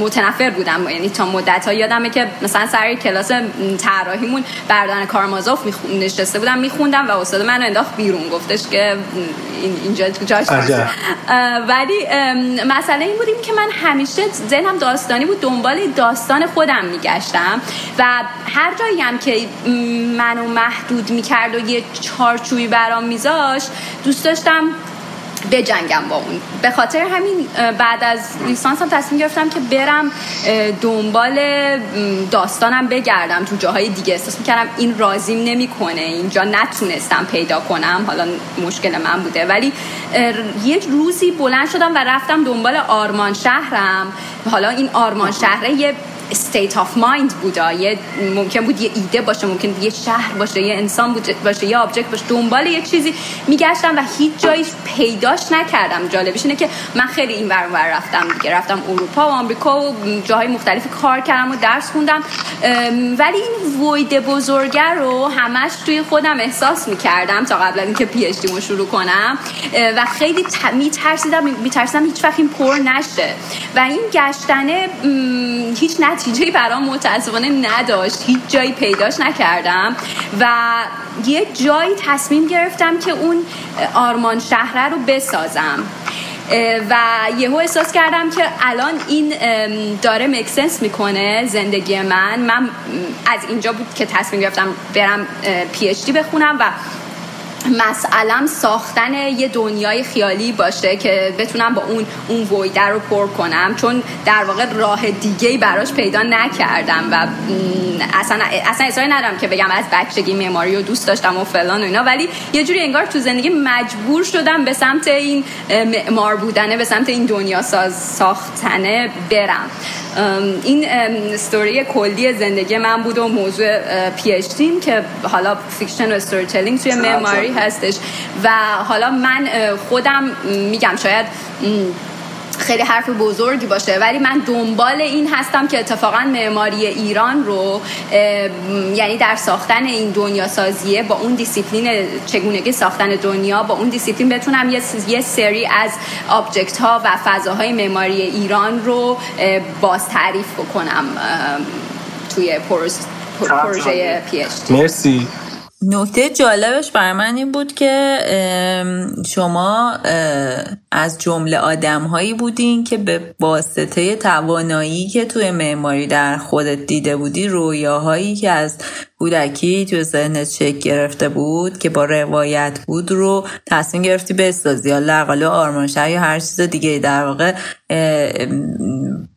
متنفر بودم. یعنی تا مدت ها یادمه که مثلا سر کلاس طراحیمون بردان کارمازوف نشسته بودم میخوندم و استاد من انداخت بیرون. گفتش که اینجا جاش ولی مسئله این بودیم که من همیشه ذهنم داستانی بود. دنبال داستان خودم میگشتم و هر جایی هم که منو محدود می‌کرد و یه چارچوبی برام میذاشت دوست داشتم بجنگم با اون. به خاطر همین بعد از لیسانس هم تصمیم گرفتم که برم دنبال داستانم بگردم تو جاهای دیگه. احساس می‌کردم این رازیم نمی‌کنه. اینجا نتونستم پیدا کنم. حالا مشکل من بوده. ولی یه روزی بلند شدم و رفتم دنبال آرمان شهرم. حالا این آرمان شهره یه state of mind بوده یه ممکن بود یه ایده باشه ممکن بود یه شهر باشه یه انسان باشه یه object باشه دنبال یه چیزی میگشتم و هیچ جایی پیداش نکردم. جالبش اینه که من خیلی این ور رفتم دیگه. رفتم اروپا و آمریکا و جاهای مختلفی کار کردم و درس خوندم. ولی این void بزرگه رو همش توی خودم احساس می‌کردم تا قبل اینکه PhD شروع کنم. و خیلی میترسیدم میترسیدم هیچ وقت این پر نشه. و این گشتنه هیچ نتیجه برام متاسفانه نداشت. هیچ جایی پیداش نکردم و یه جایی تصمیم گرفتم که اون آرمان شهره رو بسازم. و یهو احساس کردم که الان این داره مکسنس می‌کنه زندگی من. من از اینجا بود که تصمیم گرفتم برم پی بخونم و مسئلم ساختن یه دنیای خیالی باشه که بتونم با اون اون ویده رو پر کنم. چون در واقع راه دیگه براش پیدا نکردم و اصلا اصلا ندارم که بگم از بچگی معماری رو دوست داشتم و فلان و اینا. ولی یه جوری انگار تو زندگی مجبور شدم به سمت این معمار بودنه به سمت این دنیا ساز ساختنه برم. این استوری کلی زندگی من بود و موضوع PhD که حالا fiction و storytelling توی معماری هستش. و حالا من خودم میگم شاید خیلی حرف بزرگی باشه ولی من دنبال این هستم که اتفاقا معماری ایران رو یعنی در ساختن این دنیا سازیه با اون دیسیپلین چگونگی ساختن دنیا با اون دیسیپلین بتونم یه, یه سری از object ها و فضاهای معماری ایران رو باز تعریف بکنم توی پروژه پی مرسی. نکته جالبش بر من این بود که شما از جمله آدم هایی بودین که به واسطه توانایی که توی معماری در خودت دیده بودی رویاهایی که از کودکی توی ذهنت شکل گرفته بود که با روایت بود رو تصمیم گرفتی بسازی. یا لقاله آرمانشهر یا هر چیز دیگه. در واقع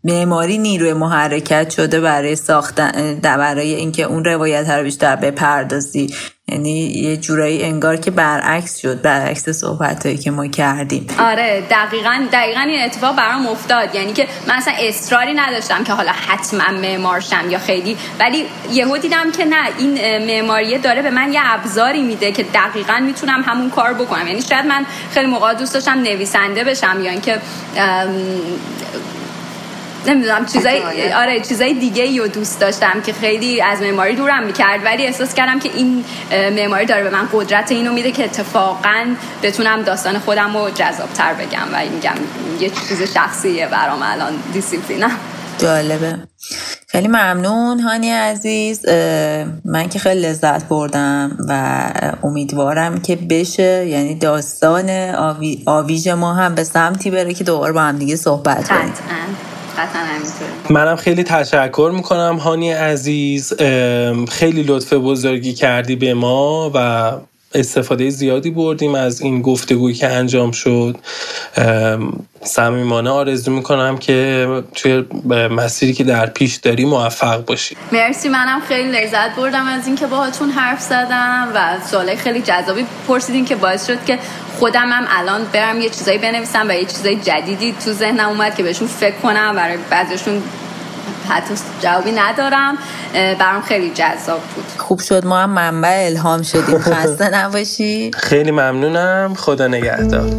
معماری نیروی محرکت شده برای ساختن برای اینکه اون روایت رو بیشتر بپردازی. یعنی یه جورایی انگار که برعکس شد برعکس صحبت هایی که ما کردیم. آره دقیقا دقیقا این اتفاق برام افتاد. یعنی که من اصلا اصراری نداشتم که حالا حتما معمار شم یا خیلی ولی یهو دیدم که نه این معماریه داره به من یه ابزاری میده که دقیقا می‌تونم همون کار بکنم. یعنی شاید من خیلی موقع دوست داشتم نویسنده بشم یا اینکه نمی‌دونم چیزای آره چیزای دیگه رو دوست داشتم که خیلی از معماری دورم می‌کرد. ولی احساس کردم که این معماری داره به من قدرت اینو میده که اتفاقا بتونم داستان خودم رو جذابتر بگم. و میگم یه چیز شخصیه برام الان دیسیپلینم جالبه. خیلی ممنون هانی عزیز. من که خیلی لذت بردم و امیدوارم که بشه. یعنی داستان آوی... آویژ ما هم به سمتی بره که دوباره با هم دیگه صحبت کنیم. منم خیلی تشکر می‌کنم هانی عزیز. خیلی لطف بزرگی کردی به ما و استفاده زیادی بردیم از این گفتگویی که انجام شد. صمیمانه آرزو می‌کنم که توی مسیری که در پیش داری موفق باشی مرسی منم خیلی لذت بردم از اینکه باهاتون حرف زدم و سوالای خیلی جذابی پرسیدین که باعث شد که خودم هم الان برم یه چیزایی بنویسم و یه چیزای جدیدی تو ذهنم اومد که بهشون فکر کنم برای بعضیشون حتی جوابی ندارم. برام خیلی جذاب بود. خوب شد. ما هم منبع الهام شدیم. خسته نباشی. خیلی ممنونم. خدا نگهدار.